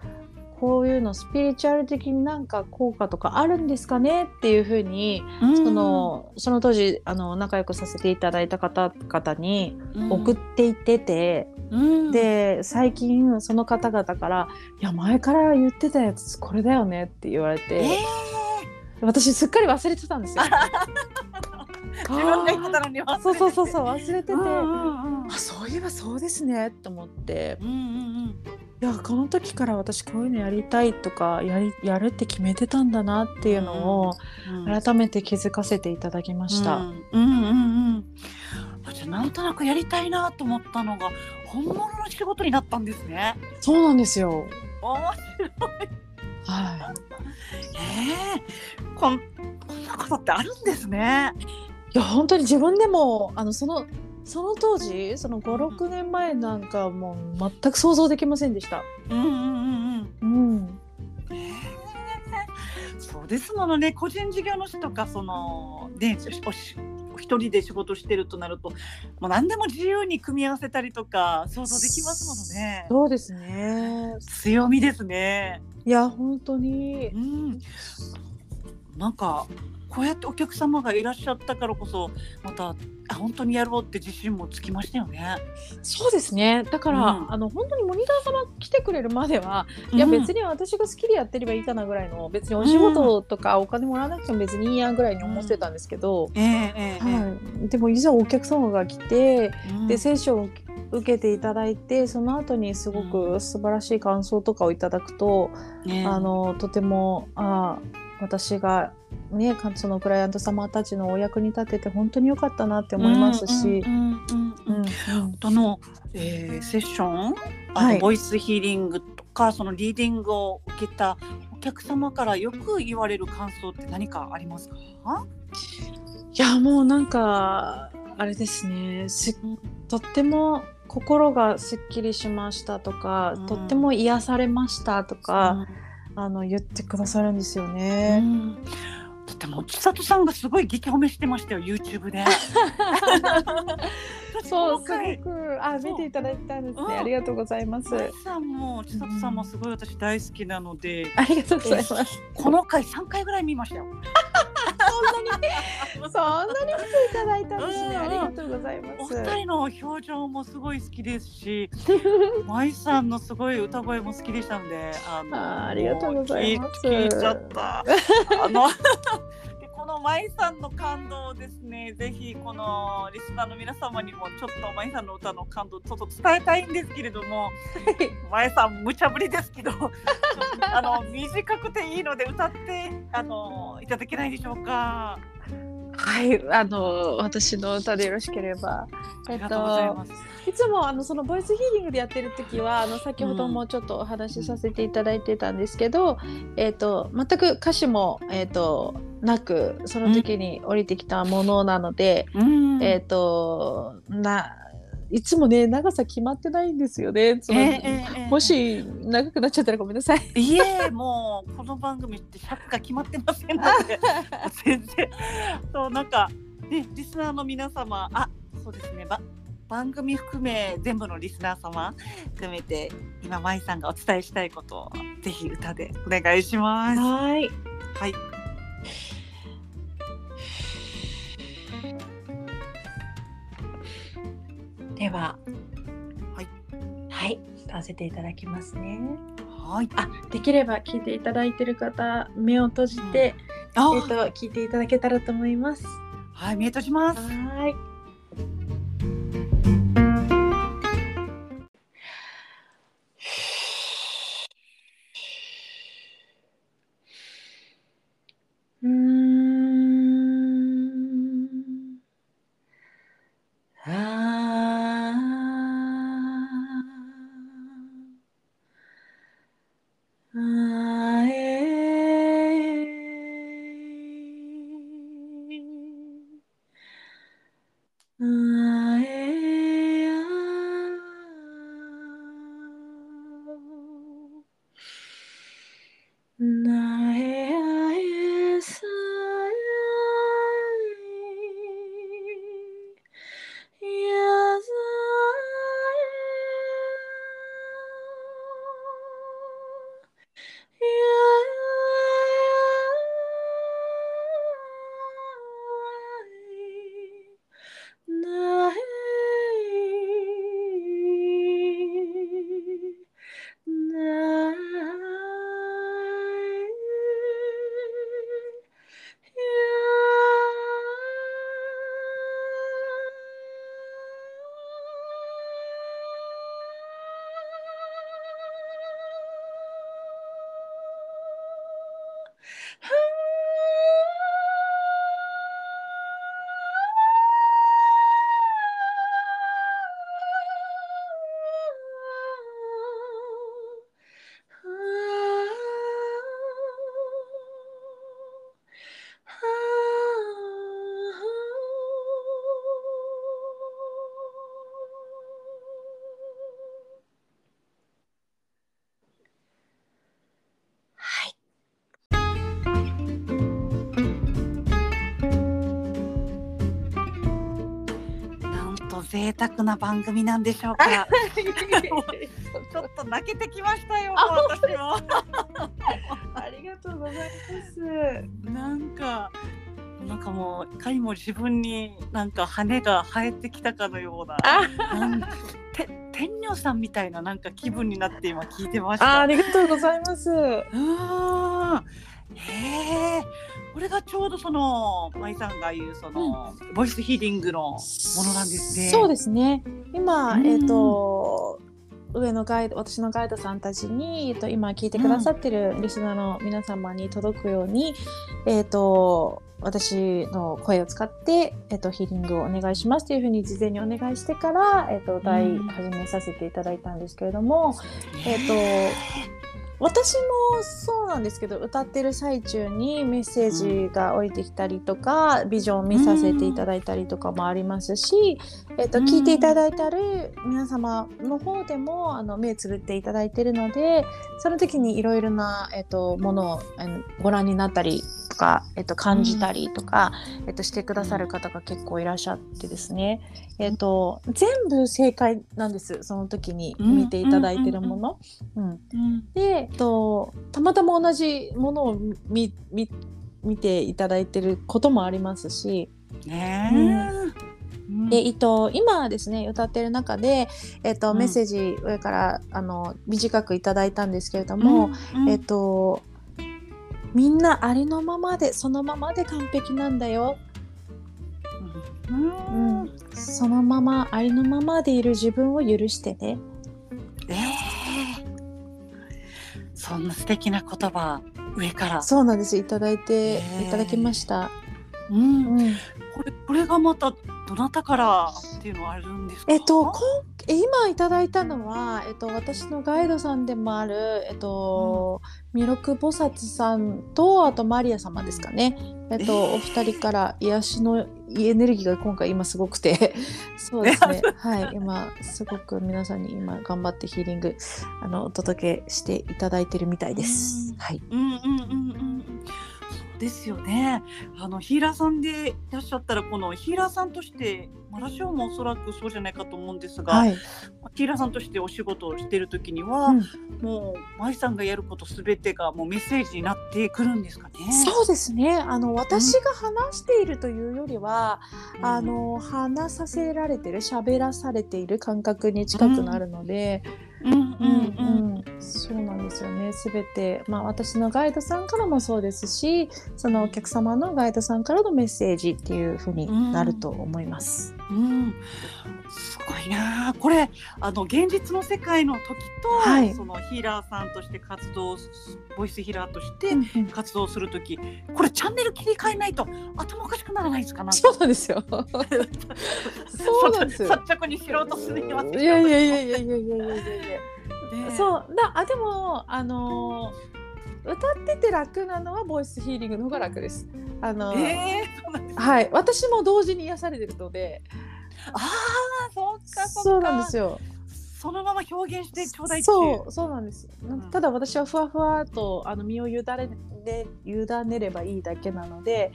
こういうのスピリチュアル的になんか効果とかあるんですかねっていうふうに、うん。そのその当時あの仲良くさせていただいた方々に送っていってて、うん。で最近その方々から「いや前から言ってたやつこれだよね」って言われて、え私すっかり忘れてたんですよ。ー、自分が言ってたのに忘れてて。そうそうそうそう忘れてて、うんうんうんあそういえばそうですねと思って。うんうんいやこの時から私こういうのやりたいとかやりやるって決めてたんだなっていうのをうん改めて気づかせていただきました。うんうんうんうんなんとなくやりたいなと思ったのが本物の仕事になったんですね。そうなんですよ。面白い。はええこんこんなことってあるんですね。い。いや本当に自分でもあのそのその当時その5、6年前なんかもう全く想像できませんでした。うんうんうんうん。うん。ええそうですものね個人事業主とかそのねおしお一人で仕事してるとなるともう何でも自由に組み合わせたりとか想像できますものね。そうですね。強みですね。いや本当にうん。なんかこうやってお客様がいらっしゃったからこそまたあ本当にやろうって自信もつきましたよね。そうですね。だから、うん。あの本当にモニター様来てくれるまでは、いやうん別に私が好きでやってればいいかなぐらいの別にお仕事とかお金もらわなくても別にいいやぐらいに思ってたんですけど、えええええはい、でもいざお客様が来て、でセッションを受けていただいてその後にすごく素晴らしい感想とかをいただくと、ねあのとてもあ私がねかそのクライアント様たちのお役に立てて本当に良かったなって思いますし。うんうんうんううんん。うんあの、えーセッション？あはい。のボイスヒーリングとかそのリーディングを受けたお客様からよく言われる感想って何かありますか？いやもうなんかあれですね。とっても心がすっきりしましたとか、うん。とっても癒されましたとか、あの言ってくださるんですようね。んだってもう千里さんがすごい激褒めしてましたよ YouTube で。そうすごくあ見ていただいたんですね、うんありがとうございます。さんも千里さんもすごい私大好きなので、ありがとうございます。この回3回ぐらい見ましたよ。そんなに？そんなに見ていただいたんですね。うんありがとうございます。お二人の表情もすごい好きですし、舞さんのすごい歌声も好きでしたので、あのありがとうございます聞聞いちゃった。あのでこの舞さんの感動をですね、ぜひこのリスナーの皆様にもちょっと舞さんの歌の感動をちょっと伝えたいんですけれども、舞さん無茶ぶりですけど、あの短くていいので歌ってあのいただけないでしょうか？はい、あの私の歌でよろしければ。ありがとうございます。いつもあのそのボイスヒーリングでやってる時はあの先ほどもちょっとお話しさせていただいてたんですけど、えっ、と全く歌詞もえっ、となくその時に降りてきたものなので、うんえっ、とないつもね長さ決まってないんですよね。そのええええもし長くなっちゃったらごめんなさい。いえもうこの番組って尺が決まってませんので 全然そうなんかねリスナーの皆様あそうですねば番組含め全部のリスナー様含めて今舞さんがお伝えしたいことをぜひ歌でお願いします。はい。はい。では、はい、はい、歌わせていただきますね。はい。あ、できれば聞いていただいてる方、目を閉じて、あえっ、と聞いていただけたらと思います。はい見えとします。はい。と贅沢な番組なんでしょうか。ちょっと泣けてきましたよ。私も。ありがとうございます。なんか。なんかもういかにも自分になんか羽が生えてきたかのようなて天女さんみたいななんか気分になって今聞いてましあた。ありがとうございます。うーんへえこれがちょうどその舞さんが言うその、ボイスヒーリングのものなんですね。そうですね。今、うん。えっ、と上のガイド私のガイドさんたちに、えっと今聞いてくださってるリスナーの皆様に届くように、えっ、と私の声を使って、えっとヒーリングをお願いしますというふうに事前にお願いしてから、えっと歌い始めさせていただいたんですけれども、えっ、と私もそうなんですけど歌ってる最中にメッセージが降りてきたりとか、ビジョンを見させていただいたりとかもありますし、えっとうん聞いていただいてる皆様の方でもあの目つぶっていただいてるのでその時にいろいろな、えっとものをあのご覧になったりとか、えっと感じたりとか、えっとしてくださる方が結構いらっしゃってですね、えっと全部正解なんですその時に見ていただいてるもの。うん。うん。で、えっと、たまたま同じものを見見見ていただいてることもありますし、ねえ。うん。でえっと、今ですね歌ってる中で、えっとうん。メッセージ上からあの短くいただいたんですけれども、うんえっとみんなありのままでそのままで完璧なんだよ、うん。うん、そのままありのままでいる自分を許してね。ええそんな素敵な言葉上から。そうなんですいただいていただきました。うん、うんこれこれがまたどなたからっていうのはあるんですか？えっと、こんえ今いただいたのは、えっと、私のガイドさんでもある、えっと、弥勒菩薩さんと、あとマリア様ですかね。えっと、えーお二人から癒しのエネルギーが今回今すごくて、そうですね。はい、今すごく皆さんに今頑張ってヒーリングあのお届けしていただいてるみたいですうん。はい。うんうんうんうんですよね。あのヒーラーさんでいらっしゃったらこのヒーラーさんとして、まあ私はもおそらくそうじゃないかと思うんですが、はい。ヒーラーさんとしてお仕事をしている時には、うんもう舞さんがやることすべてがもうメッセージになってくるんですかね。そうですね。あの私が話しているというよりは、うんあの話させられてる喋らされている感覚に近くなるので、うんうんうん。そうなんですよね全て、まあ、私のガイドさんからもそうですしそのお客様のガイドさんからのメッセージっていうふうになると思います。うん、すごいな。これあの現実の世界の時と、はい、そのヒーラーさんとして活動ボイスヒーラーとして活動する時、うん、これチャンネル切り替えないと頭おかしくならないですか？なそうなんですよ。そうなんですよ。率直に知ろうとすみませんい。やいやいやいやいやいやいやで、そうだあでもあのー歌ってて楽なのはボイスヒーリングの方が楽です。あのーえー、はい。私も同時に癒されてるので。ああそうかそうか。そうなんですよ。そのまま表現してちょうだいそうそうなんです。んただ私はふわふわとあの身を委ねで委ねればいいだけなので、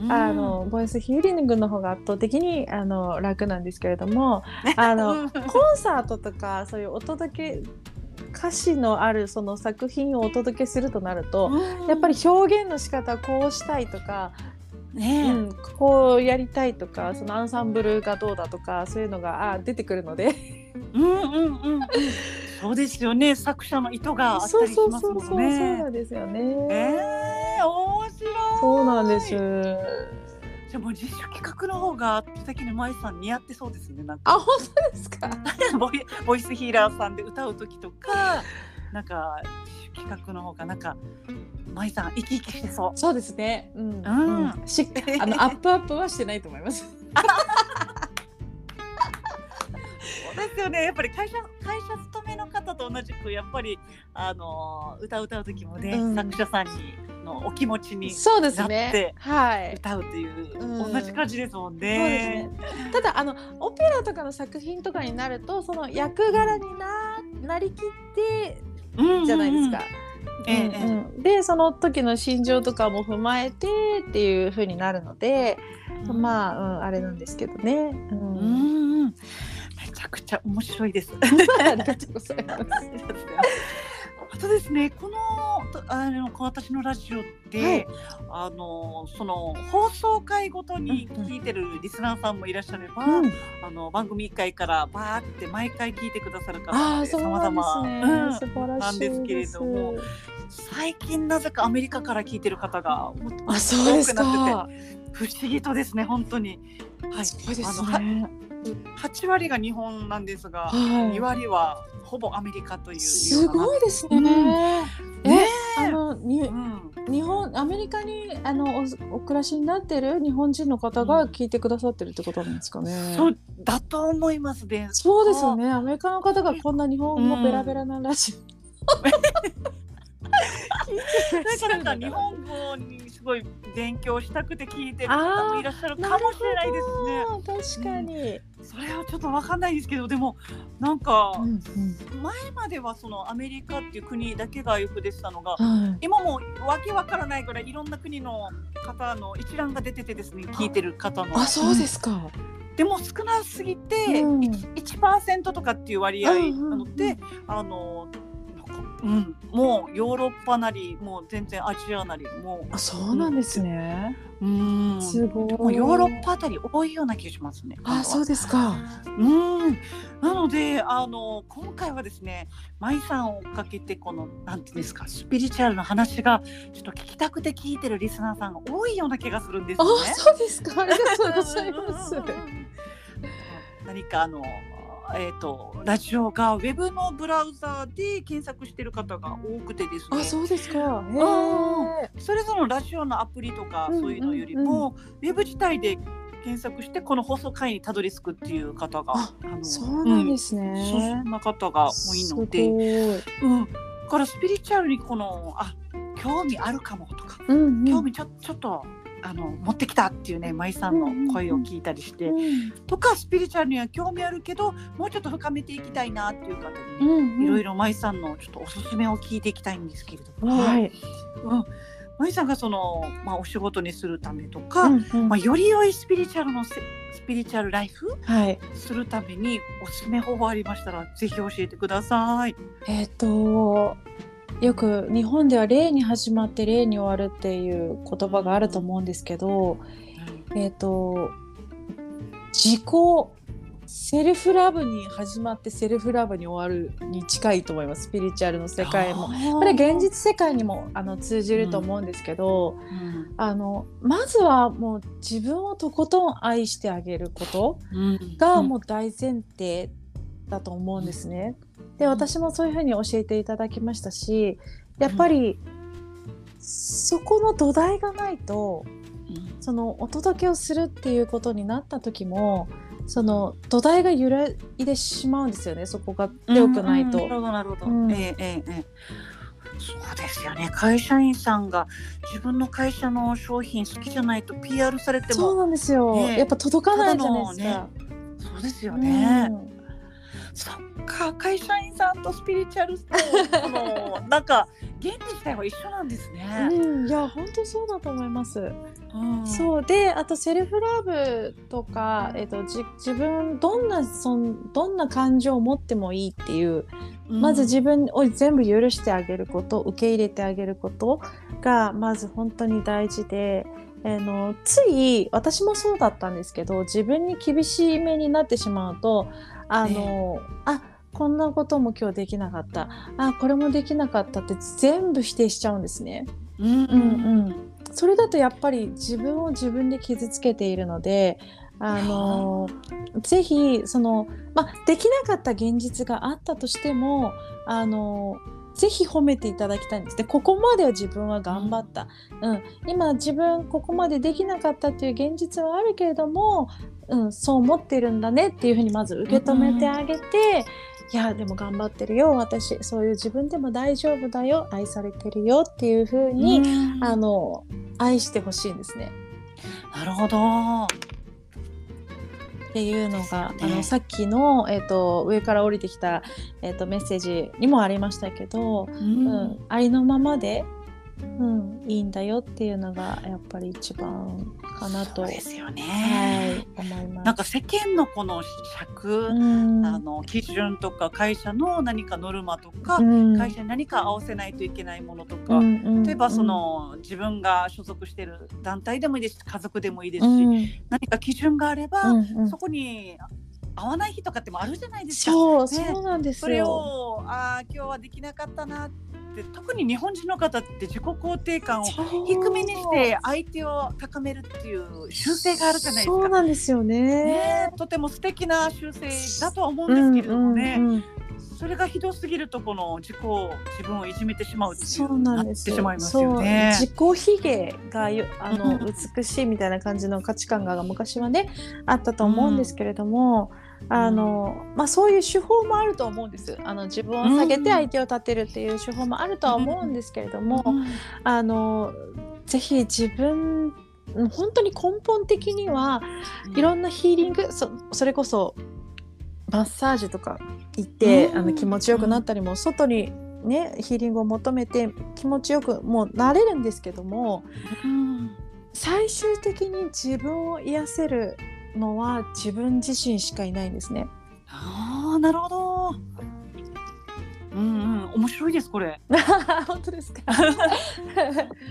うん。あのボイスヒーリングの方が圧倒的にあの楽なんですけれども、あのうん。コンサートとかそういうお届け歌詞のあるその作品をお届けするとなると、うんやっぱり表現の仕方こうしたいとか、ねえ、うん、こうやりたいとかそのアンサンブルがどうだとかそういうのがあ出てくるので。うんうんうんうん。そうですよね。作者の意図があったそうりしそうそうそう、ますもんそうねな。んですよね。ええ面白い。そうなんです。じゃあもう自主企画の方が素敵に舞さん似合ってそうですね。なんあ、か本当ですか？ボイボイスヒーラーさんで歌う時とか、なんか自主企画の方がなんか舞さん生き生きしてそう。そうですね。うん。うんうんしあのアップアップはしてないと思います。ですよね。やっぱり会社会社勤めの方と同じくやっぱりあの歌歌う時もね、うん作者さんにのお気持ちにそうですなってね。はい。歌うという、うん同じ感じですもんそうですねね。。ただあのオペラとかの作品とかになるとその役柄にななりきってじゃないですか。ええうんうんでその時の心情とかも踏まえてっていう風になるので、あ、まあ、うん、あれなんですけどね。ううんんうん、めちゃくちゃ面白いです。ありがとうございます。あとですね、このとあの私のラジオって、はい。あのその放送回ごとに聞いてるリスナーさんもいらっしゃれば、うん。あの番組1回からバーって毎回聞いてくださる方ああ、でそうなんですね。うん。素晴らしいなんですけれども最近なぜかアメリカから聞いてる方が多くなか。ってて不思議とですね本当に、はい、すごいですあね。8割が日本なんですが、はい2割はほぼアメリカというよすごいですね。うんえねあのにうん日本アメリカにあのおお暮らしになってる日本人の方が聞いてくださってるってことなんですかね。そうだと思いますね。そうですよね。アメリカの方がこんな日本語ベラベラなラジオ。なんか日本語にすごい勉強したくて聞いてる方もいらっしゃるかもしれないですね。確かに。それはちょっとわかんないですけどでもなんかうんうん前まではそのアメリカっていう国だけがよく出てたのがはい。今もわけわからないぐらいいろんな国の方の一覧が出ててですね聞いてる方のあ、そうですか。でも少なすぎてうん 1%, 1とかっていう割合なので、あのうん、もうヨーロッパなりもう全然アジアなりもあ、そうなんですね。ううんすごい。もうヨーロッパあたり多いような気がしますね。あ、そうですか。うん、なのであの今回はですね舞さんをかけてこのなんていうんですかスピリチュアルな話がちょっと聞きたくて聞いてるリスナーさんが多いような気がするんですね。、そうですか。ありがとうございます何かあのえーと、ラジオがウェブのブラウザで検索してる方が多くてですね。あそうですか。それぞれのラジオのアプリとかそういうのよりも、ウェブ自体で検索してこの放送回にたどり着くっていう方があのそうなんですね、うん、そんな方が多いので、うん、からスピリチュアルにこのあ興味あるかもとか、うんうん、興味ちょちょっとあの持ってきたっていうね舞さんの声を聞いたりして、うん。うん、とかスピリチュアルには興味あるけどもうちょっと深めていきたいなっていう方にね、うんうん、いろいろ舞さんのちょっとおすすめを聞いていきたいんですけれども。はい。うん。舞さんがその、まあ、お仕事にするためとか、うん。うん、まあ、より良いスピリチュアルのスピリチュアルライフ、はい、するためにおすすめ方法ありましたらぜひ教えてください。えっ、ー、とよく日本では「例に始まって例に終わる」っていう言葉があると思うんですけど、うん、えっ、ー、と自己セルフラブに始まってセルフラブに終わるに近いと思います。スピリチュアルの世界も。これ現実世界にもあの通じると思うんですけど、うん、あのまずはもう自分をとことん愛してあげることがもう大前提だと思うんですね。で私もそういうふうに教えていただきましたしやっぱりそこの土台がないとそのお届けをするっていうことになった時もその土台が揺らいでしまうんですよねそこが強くないと。なるほどなるほど。うん、ええええそうですよね。会社員さんが自分の会社の商品好きじゃないと PR されてもそうなんですよ、ね、やっぱ届かないじゃないですか、ね、そうですよね、うん、そっか会社員さんとスピリチュアルとのなんか原理自体は一緒なんですね、うん、いや本当そうだと思います。そうであとセルフラブとか、えーと、じ自分どんなそんどんな感情を持ってもいいっていう、うん、まず自分を全部許してあげること受け入れてあげることがまず本当に大事で。えー、のつい私もそうだったんですけど自分に厳しい目になってしまうとあの、あこんなことも今日できなかった。あこれもできなかったって全部否定しちゃうんですね。うん。うんうん。それだとやっぱり自分を自分で傷つけているのであのぜひその、まできなかった現実があったとしてもあのぜひ褒めていただきたいんです。でここまでは自分は頑張った、うん、今自分ここまでできなかったっていう現実はあるけれども、うん、そう思ってるんだねっていうふうにまず受け止めてあげて、いやでも頑張ってるよ。私そういう自分でも大丈夫だよ。愛されてるよっていうふうにあの愛してほしいんですね。なるほど。っていうのが、ね、あのさっきの、えーと、上から降りてきた、えーと、メッセージにもありましたけど、うん、うん、ありのままでうん、いいんだよっていうのがやっぱり一番かなと。ですよね。はい、思います。なんか世間のこの尺、うん、あの基準とか会社の何かノルマとか、うん、会社に何か合わせないといけないものとか、うん、例えばその、自分が所属している団体でもいいですし、家族でもいいですし、何か基準があれば、そこに合わない日とかってもあるじゃないですか。そう、ね、そうなんですそれをああ今日はできなかったなって特に日本人の方って自己肯定感を低めにして相手を高めるっていう習性があるじゃないですか。そうなんですよね、ね、とても素敵な習性だとは思うんですけれどもね。うんうんうんそれがひどすぎるとこの自己自分をいじめてしまうっていうなってしまいますよね。自己卑下があの美しいみたいな感じの価値観が昔はねあったと思うんですけれども。うんあのまあ、そういう手法もあると思うんです。あの自分を下げて相手を立てるっていう手法もあるとは思うんですけれども、うん、あのぜひ自分本当に根本的にはいろんなヒーリングそそれこそマッサージとか行って、うん、あの気持ちよくなったりも外にねヒーリングを求めて気持ちよくもうなれるんですけども、うん、最終的に自分を癒せるのは自分自身しかいないんですね。ああ、なるほど。うんうん、面白いですこれ。本当ですか？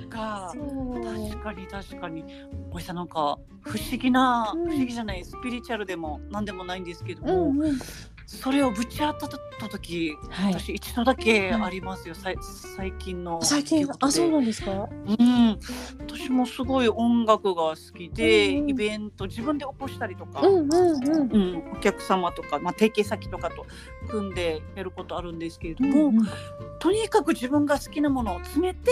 か確かに確かに。おじさんなんか不思議な、うん、不思議じゃないスピリチュアルでも何でもないんですけども、うんうん、それをぶち当たった時、はい、私一度だけありますよ、はい、最近の最近あそうなんですか？うん。私私もすごい音楽が好きで、うんうん。イベント自分で起こしたりとか、うんうんうん。うん。お客様とか、まあ、提携先とかと組んでやることあるんですけれども、うん。とにかく自分が好きなものを詰めて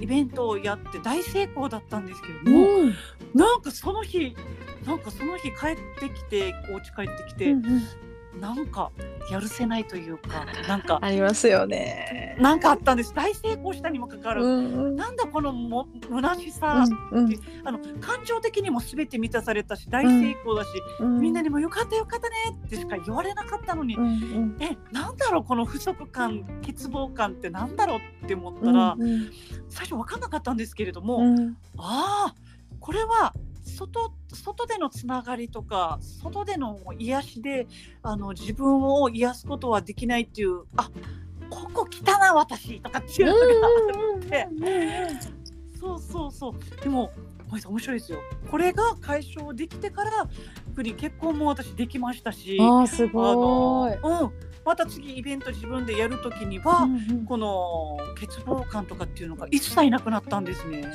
イベントをやって大成功だったんですけれども、うん。なんかその日なんかその日帰ってきてお家帰ってきて、うんうんなんかやるせないというか なんかありますよね。なんかあったんです。大成功したにもかかわらず、うんうん。なんだこのも虚しさ、うんあの感情的にも全て満たされたし大成功だし、うん。みんなにもよかったよかったねってしか言われなかったのに、うんうん。えなんだろうこの不足感欠乏感ってなんだろうって思ったら、うん最初分かんなかったんですけれども、うん。ああこれは外外でのつながりとか外での癒しであの自分を癒すことはできないっていうあここ来たな私とかっていうのがあって、そうそうそう。でもごめんなさい面白いですよ。これが解消できてから結婚も私できましたしあーすあごい。のうん、また次イベント自分でやるときには、うんうん。この欠乏感とかっていうのが一切なくなったんですね。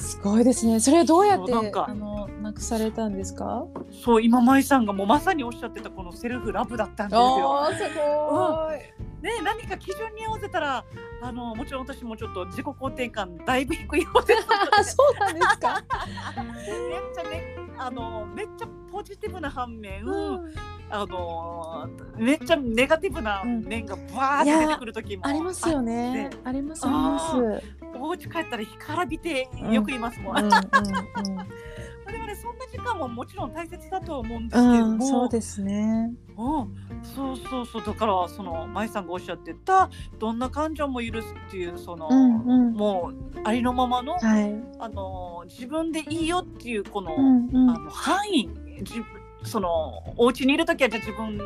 すごいですね。それはどうやってあのなくされたんですか？そう今舞さんがもうまさにおっしゃってたこのセルフラブだったんですよ。すごい。ね何か基準に合わせたらあのもちろん私もちょっと自己肯定感だいぶ低い方であ そうなんですか？めっちゃねあのめっちゃポジティブな反面、うんあのめっちゃネガティブな面がバーって出てくる時もありますよね。ありますあります。お家帰ったら干からびてよく言いますもん。うん でもねそんな時間ももちろん大切だとは思うんですけれどうんうん、も、そうですね。うん、そうそうそう。だからその舞さんがおっしゃってたどんな感情も許すっていうその、うんうん。もうありのままの、はい。あの自分でいいよっていうこの,、うんうん。あの範囲自分そのお家にいる時はじゃあ自分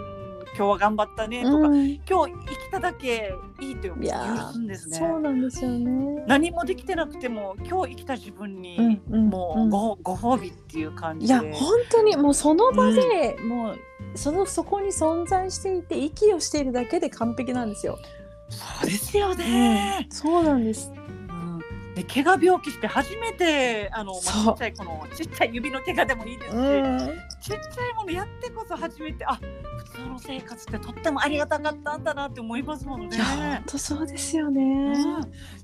今日は頑張ったねとか、うん今日生きただけいいというんですね。そうなんですよね。何もできてなくても今日生きた自分に、もうご,、ご褒美っていう感じいで。や本当にもうその場で、もうそのそこに存在していて息をしているだけで完璧なんですよ。そうですよね。そうなんです。うんで怪我病気して初めてあの、まあ、ちっちゃいこのちっちゃい指の怪我でもいいですし、うん。ちっちゃいものやってこそ初めてあ普通の生活ってとってもありがたかったんだなって思いますものね。本当そうですよね。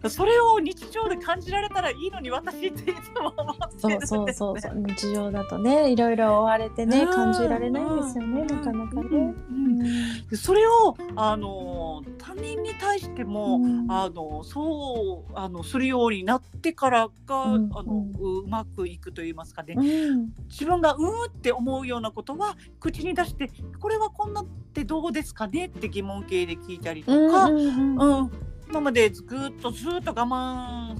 うん、それを日常で感じられたらいいのに私っていつも思ってそるんです、ね、うそうそうそう。日常だとねいろいろ追われてねうん感じられないんですよねうん。なかなかうんね。それをあの他人に対しても、うん。あのそうあのするようになってからが、うんあのううまくいくと言いますかね、うん。自分がうんって思うようなことは口に出してこれはこんなってどうですかねって疑問形で聞いたりとか、うん今までずっとずっと我慢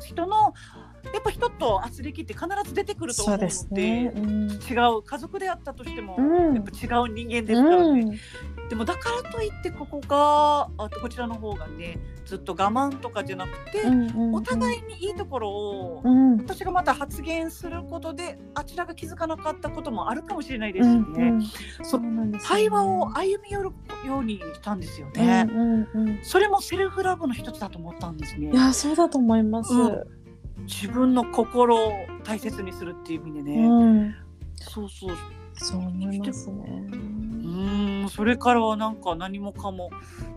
人のやっぱ人と圧力って必ず出てくると思うのでそうですね。うん違う家族であったとしても、うん。やっぱ違う人間ですからね、うん。でもだからといってここがあとこちらの方がねずっと我慢とかじゃなくて、うんお互いにいいところを、うん。私がまた発言することであちらが気づかなかったこともあるかもしれないでうすしね、んうん。うなん対話を歩み寄るようにしたんですよね。うんうん。うんそれもセルフラブの一つだと思ったんですね。い。やそうだと思います。うん自分の心を大切にするっていう意味でね。うんそうそう。そう思いますね。うーん、それからはなんか何もかも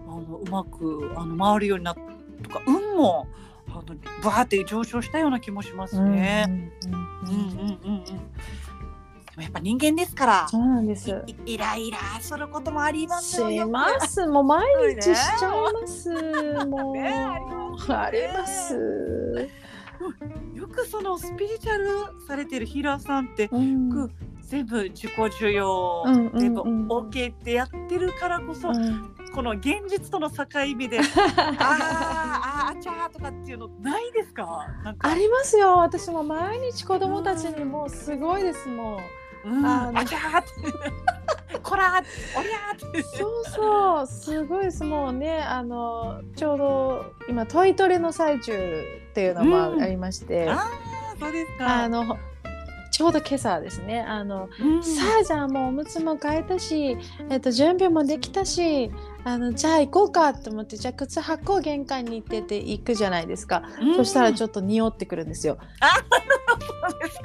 あのうまくあの回るようになっとか運もあのバーって上昇したような気もしますね。うんうんうんうんうんうん。でもやっぱ人間ですから。そうなんです。いイライラすることもありますよ。します。もう毎日しちゃいます。もう。ねあります よくそのスピリチュアルされてるヒーラーさんってうん。く全部自己需要、うんうんうん。全部 OK ってやってるからこそ、うん。この現実との境目で あーあーあちゃーとかっていうのないですか？ありますよ。私も毎日子供たちにもうすごいですもん。うん。あの。あちゃーってこらおりゃーって。そうそう、すごいです。もうね、あのちょうど今トイトレの最中っていうのもうん。ありまして、あーそうですか。あのちょうど今朝ですね。あの、うん。さあじゃあもうおむつも変えたし、えっと準備もできたしあのじゃあ行こうかと思ってじゃあ靴履こう玄関に行ってって行くじゃないですか、そしたらちょっと匂ってくるんですよ。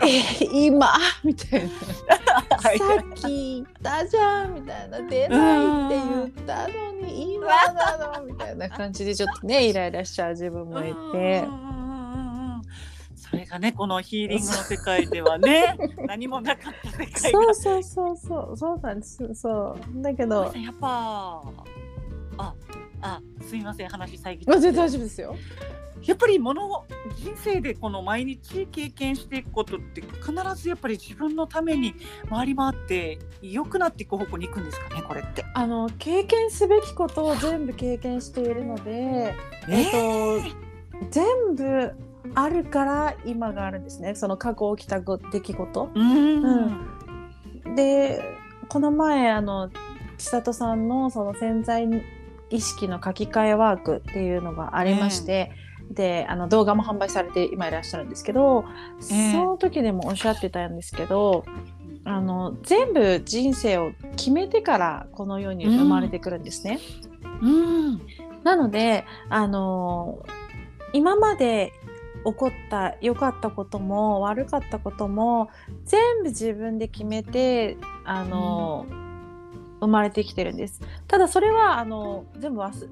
とえー今？みたいな。はいさっき言ったじゃんみたいな。出ないって言ったのに今なのみたいな感じでちょっとねイライラしちゃう自分もいて。うんうんうんうんそれがねこのヒーリングの世界ではね 何もなかった世界が。そうそうそうそう。そうなんです。そう。だけど。やっぱああすみません話遮って。まあ全然大丈夫ですよ。やっぱりもの人生でこの毎日経験していくことって必ずやっぱり自分のために回り回って良くなっていく方向に行くんですかねこれって。あの経験すべきことを全部経験しているのでえっと全部あるから今があるんですね。その過去起きたご出来事。うん。うん。でこの前あの千里さんのその潜在意識の書き換えワークっていうのがありまして、であの動画も販売されて今いらっしゃるんですけど、ええ。その時でもおっしゃってたんですけどあの全部人生を決めてからこの世に生まれてくるんですね。うん。なのであの今まで起こった良かったことも悪かったことも全部自分で決めてあの、生まれてきてるんです。ただそれはあの全部忘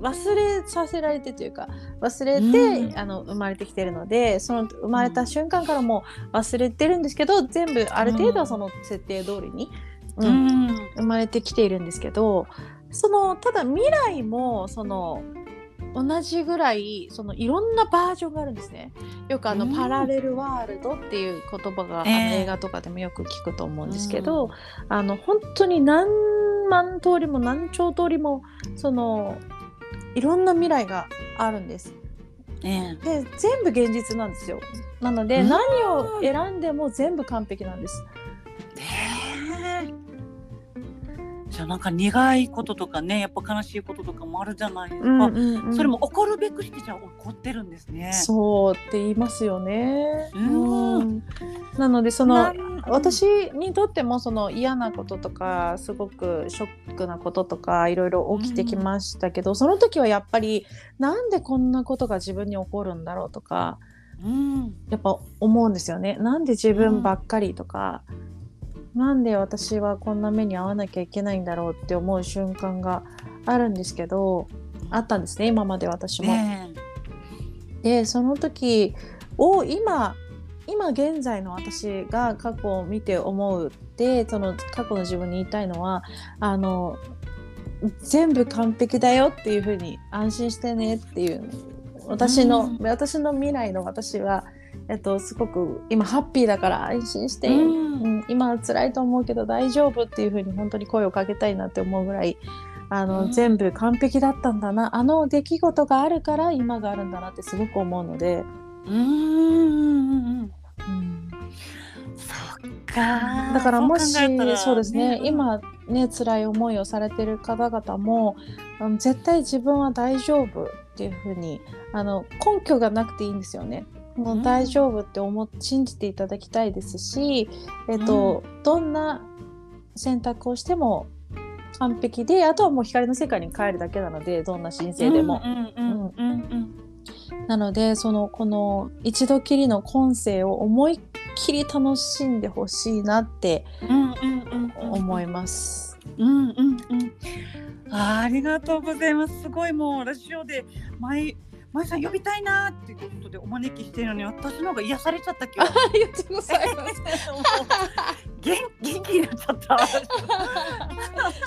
忘れさせられてというか忘れて、うん。あの生まれてきてるのでその生まれた瞬間からもう忘れてるんですけど全部ある程度はその設定通りに、ううんん。生まれてきているんですけどそのただ未来もその同じぐらいそのいろんなバージョンがあるんですね。よくあの、うんパラレルワールドっていう言葉が、ええ映画とかでもよく聞くと思うんですけど、あの本当に何万通りも何兆通りもそのいろんな未来があるんです。ねで全部現実なんですよ。なので、うん何を選んでも全部完璧なんです。えじゃあなんか苦いこととかねやっぱ悲しいこととかもあるじゃないですか、うんうんうん。それも起こるべくしてじゃあ起こってるんですね。そうって言いますよね。うん。うん。なのでその私にとってもその嫌なこととかすごくショックなこととかいろいろ起きてきましたけど、その時はやっぱりなんでこんなことが自分に起こるんだろうとかうん。やっぱ思うんですよね。なんで自分ばっかりとか、なんで私はこんな目に遭わなきゃいけないんだろうって思う瞬間があるんですけどあったんですね今まで私も。ねでその時を今今現在の私が過去を見て思うってその過去の自分に言いたいのはあの全部完璧だよっていうふうに安心してねっていう私の、うん私の未来の私は、えっと、すごく今ハッピーだから安心して、うん。うん今は辛いと思うけど大丈夫っていうふうに本当に声をかけたいなって思うぐらいあの、うん。全部完璧だったんだな。あの出来事があるから今があるんだなってすごく思うので、うん。そっか。だからもしそうですねうん。今ね辛い思いをされてる方々も絶対自分は大丈夫っていうふうにあの根拠がなくていいんですよね。もうんう大丈夫って思っ信じていただきたいですし、えっとどんな選択をしても完璧であとはもう光の世界に帰るだけなのでどんな申請でも。うんうんうんうんうんなのでそのこの一度きりの今世を思いっきり楽しんでほしいなってうんうんうんうん思います。うんうんうん。ありがとうございます。すごいもうラジオで前前さん呼びたいなってことでお招きしてるのに私の方が癒されちゃった今日。ありがとうございます。元 元気になっちゃった。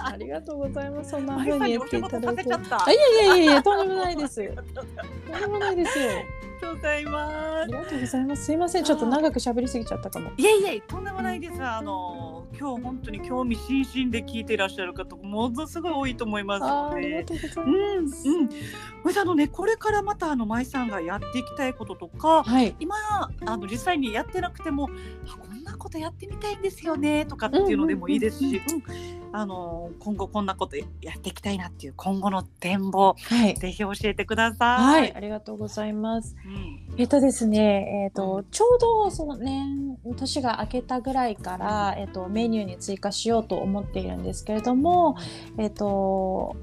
ありがとうございます。そんな風に言っていただいて。いやいやいやいやとんでもないです。ありがとうとんでもないですよ。ございまありがとうございます。すいません、ちょっと長く喋りすぎちゃったかも。す。いえいえとんでもないです。あの今日本当に興味津々で聞いていらっしゃる方ものすごい多いと思いますのあーありがで。とうございうんます。うん。これあのねこれからまたあの舞さんがやっていきたいこととか。はい。今あの実際にやってなくてもあこんなことやってみたいんですよねとかっていうのでもいいですし、うんあの今後こんなことやっていきたいなっていう今後の展望、はい、ぜひ教えてください。はい、ありがとうございます。うん、えっとですね、えっ、と、ちょうどその年年が明けたぐらいから、えっとメニューに追加しようと思っているんですけれども、えっと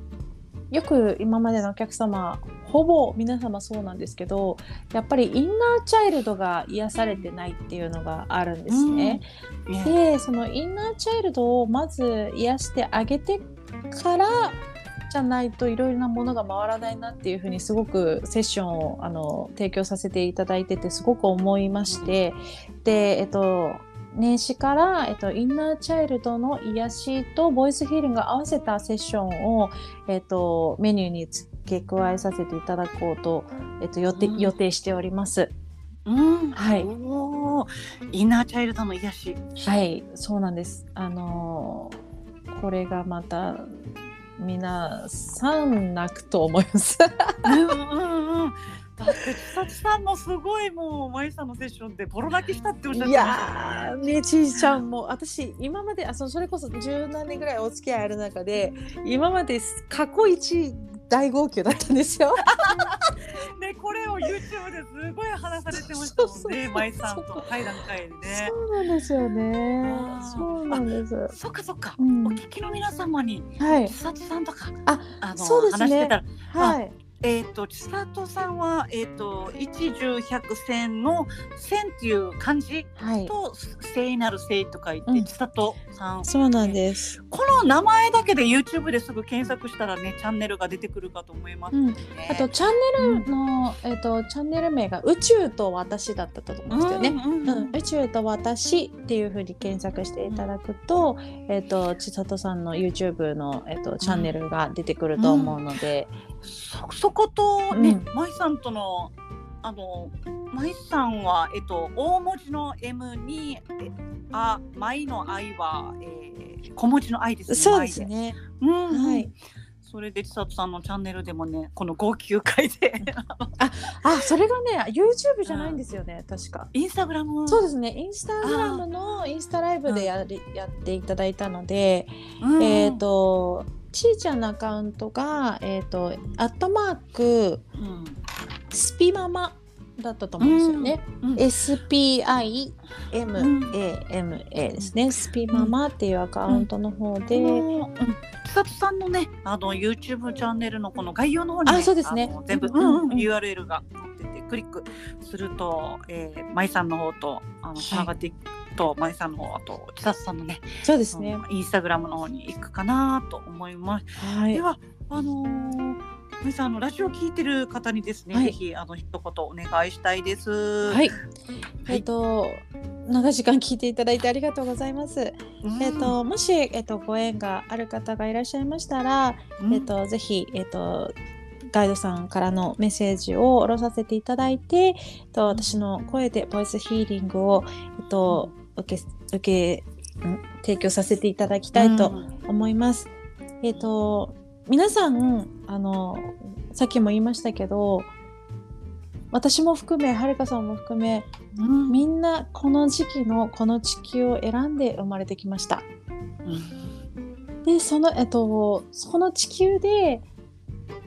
よく今までのお客様ほぼ皆様そうなんですけどやっぱりインナーチャイルドが癒されてないっていうのがあるんですね。うん、でそのインナーチャイルドをまず癒してあげてからじゃないといろいろなものが回らないなっていうふうにすごくセッションをあの提供させていただいててすごく思いましてで、えっと、年始から、えっと、インナーチャイルドの癒しとボイスヒーリングを合わせたセッションを、えっと、メニューに付け加えさせていただこうと、えっと、予定、うん、予定しております。うん、はい。インナーチャイルドの癒し。はい、そうなんです。あのー、これがまた皆さん泣くと思います。うんうんうん。だって千里さんもすごいもうまゆさんのセッションでボロ泣きしたっておっしゃってましたいやねちいちゃんも私今まであそそれこそ十何年ぐらいお付き合いある中で今まで過去一大号泣だったんですよ。ねこれを YouTube ですごい話されてましたもんね、まいさんと対談会でね。そうなんですよね。そうなんです。そっかそっか、うん、お聞きの皆様に、はい、千里さんとかああのそうですね、話してたら、はい。えっ、ー、と千里さんはえっ、ー、と一十百千の千っていう漢字と、聖なる聖と書いて、うん、千里さん。そうなんです。この名前だけで YouTube ですぐ検索したらねチャンネルが出てくるかと思います、ね。うん、あとチャンネルの、うん、えっ、ー、とチャンネル名が宇宙と私だったと思うんですよね。うん宇宙と私っていうふうに検索していただくと、えっ、と千里さんの YouTube のえっ、とチャンネルが出てくると思うので。そそことね、うん、舞さんとのあの舞さんは、えっと、大文字の M に「あ」舞の「愛は」えー、小文字の「愛」ですね。そうですね。うん、はい。それで千里さんのチャンネルでもねこの号泣会で。ああそれがね YouTube じゃないんですよね、うん、確か。インスタグラム。そうですね。インスタグラムのインスタライブでやり、うん、やっていただいたので、うん、えっ、ー、とちいちゃんのアカウントが、えっ、ー、と、アットマーク、うん、スピママだったと思うんですよね。うん、SPIMAMA ですね、スピママっていうアカウントの方で。うん。千里さん。のね、あの YouTube チャンネルのこの概要の方に、ね、あ、そうですね。全部、うん。うん、URL が載ってて、クリックすると、えー、舞さん。の方とあの繋がってと、まいさんの方あと千里さんのねそうですねインスタグラムの方に行くかなと思います。はい、ではあのーまさんあのラジオ聞いてる方にですね、はい、ぜひあの一言お願いしたいです。はい。えっ、と長い時間聞いていただいてありがとうございます。うん、えっ、ともしえっ、とご縁がある方がいらっしゃいましたら、うん、えっ、とぜひえっ、とガイドさんからのメッセージを下ろさせていただいて、えっと、私の声でボイスヒーリングを、えっと、受け、受け、提供させていただきたいと思います。うん、えっ、ー、と、皆さん、あの、さっきも言いましたけど、私も含め、はるかさんも含め、うん、みんなこの時期のこの地球を選んで生まれてきました。うん、で、その、えっと、その地球で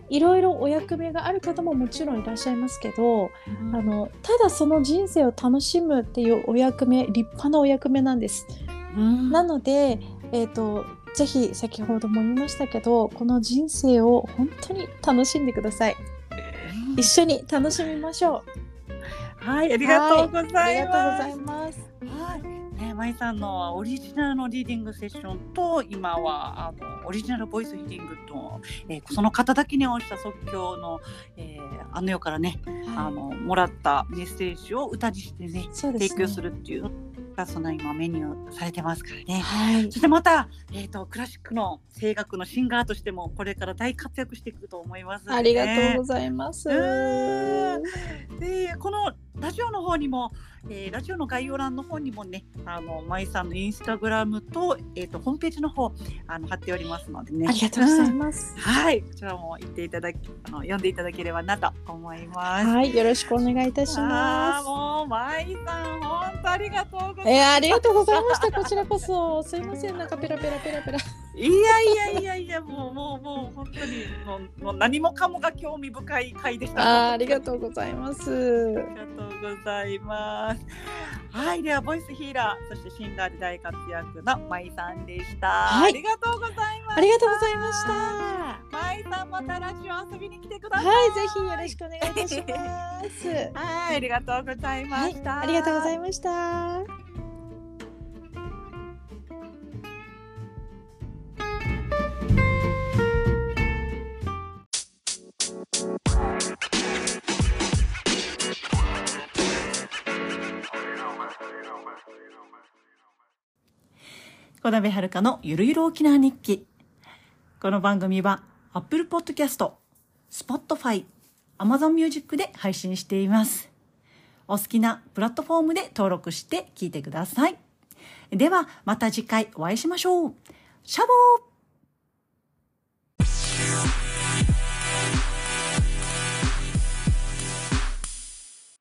いろいろお役目がある方ももちろんいらっしゃいますけど、うん、あのただその人生を楽しむっていうお役目立派なお役目なんです。うん、なので、えーと、ぜひ先ほども言いましたけどこの人生を本当に楽しんでください。うん、一緒に楽しみましょう。はい、ありがとうございます。はい、ありがとうございます。はいね、まいさんのオリジナルのリーディングセッションと今はあのオリジナルボイスヒーリングと、えー、その方だけに応じた即興の、えー、あの世からね、はい、あのもらったメッセージを歌にしてね、ね、提供するっていうがその今メニューされてますからね。はい、そしてまた、えーと、クラシックの声楽のシンガーとしてもこれから大活躍していくと思います、ね、ありがとうございます。でこのラジオの方にも、えー、ラジオの概要欄の方にもね、あの、まいさんのインスタグラムと、えっ、ー、と、ホームページの方、あの、貼っておりますのでね。ありがとうございます。うん、はい、こちらも行っていただき、あの、読んでいただければなと思います。はい、よろしくお願いいたします。もう、まいさん、本当ありがとうございます。えー、ありがとうございました。こちらこそ、すいません、なんかペラペラペラペラ。いやいやいやいや、もう、もう、もう、本当に、もう、もう何もかもが興味深い回でした。あ、ありがとうございます。ありがとうございます。はい、ではボイスヒーラー、そしてシンガーで大活躍のまいさんでした。はい、ありがとうございます。ありがとうございました。まいさんまたラジオ遊びに来てください。はい、ぜひよろしくお願いいたします。はい、ありがとうございました、はい、ありがとうございました。小鍋遥のゆるゆる沖縄日記。この番組は Apple Podcast、Spotify、Amazon Music で配信しています。お好きなプラットフォームで登録して聞いてください。ではまた次回お会いしましょう。シャボー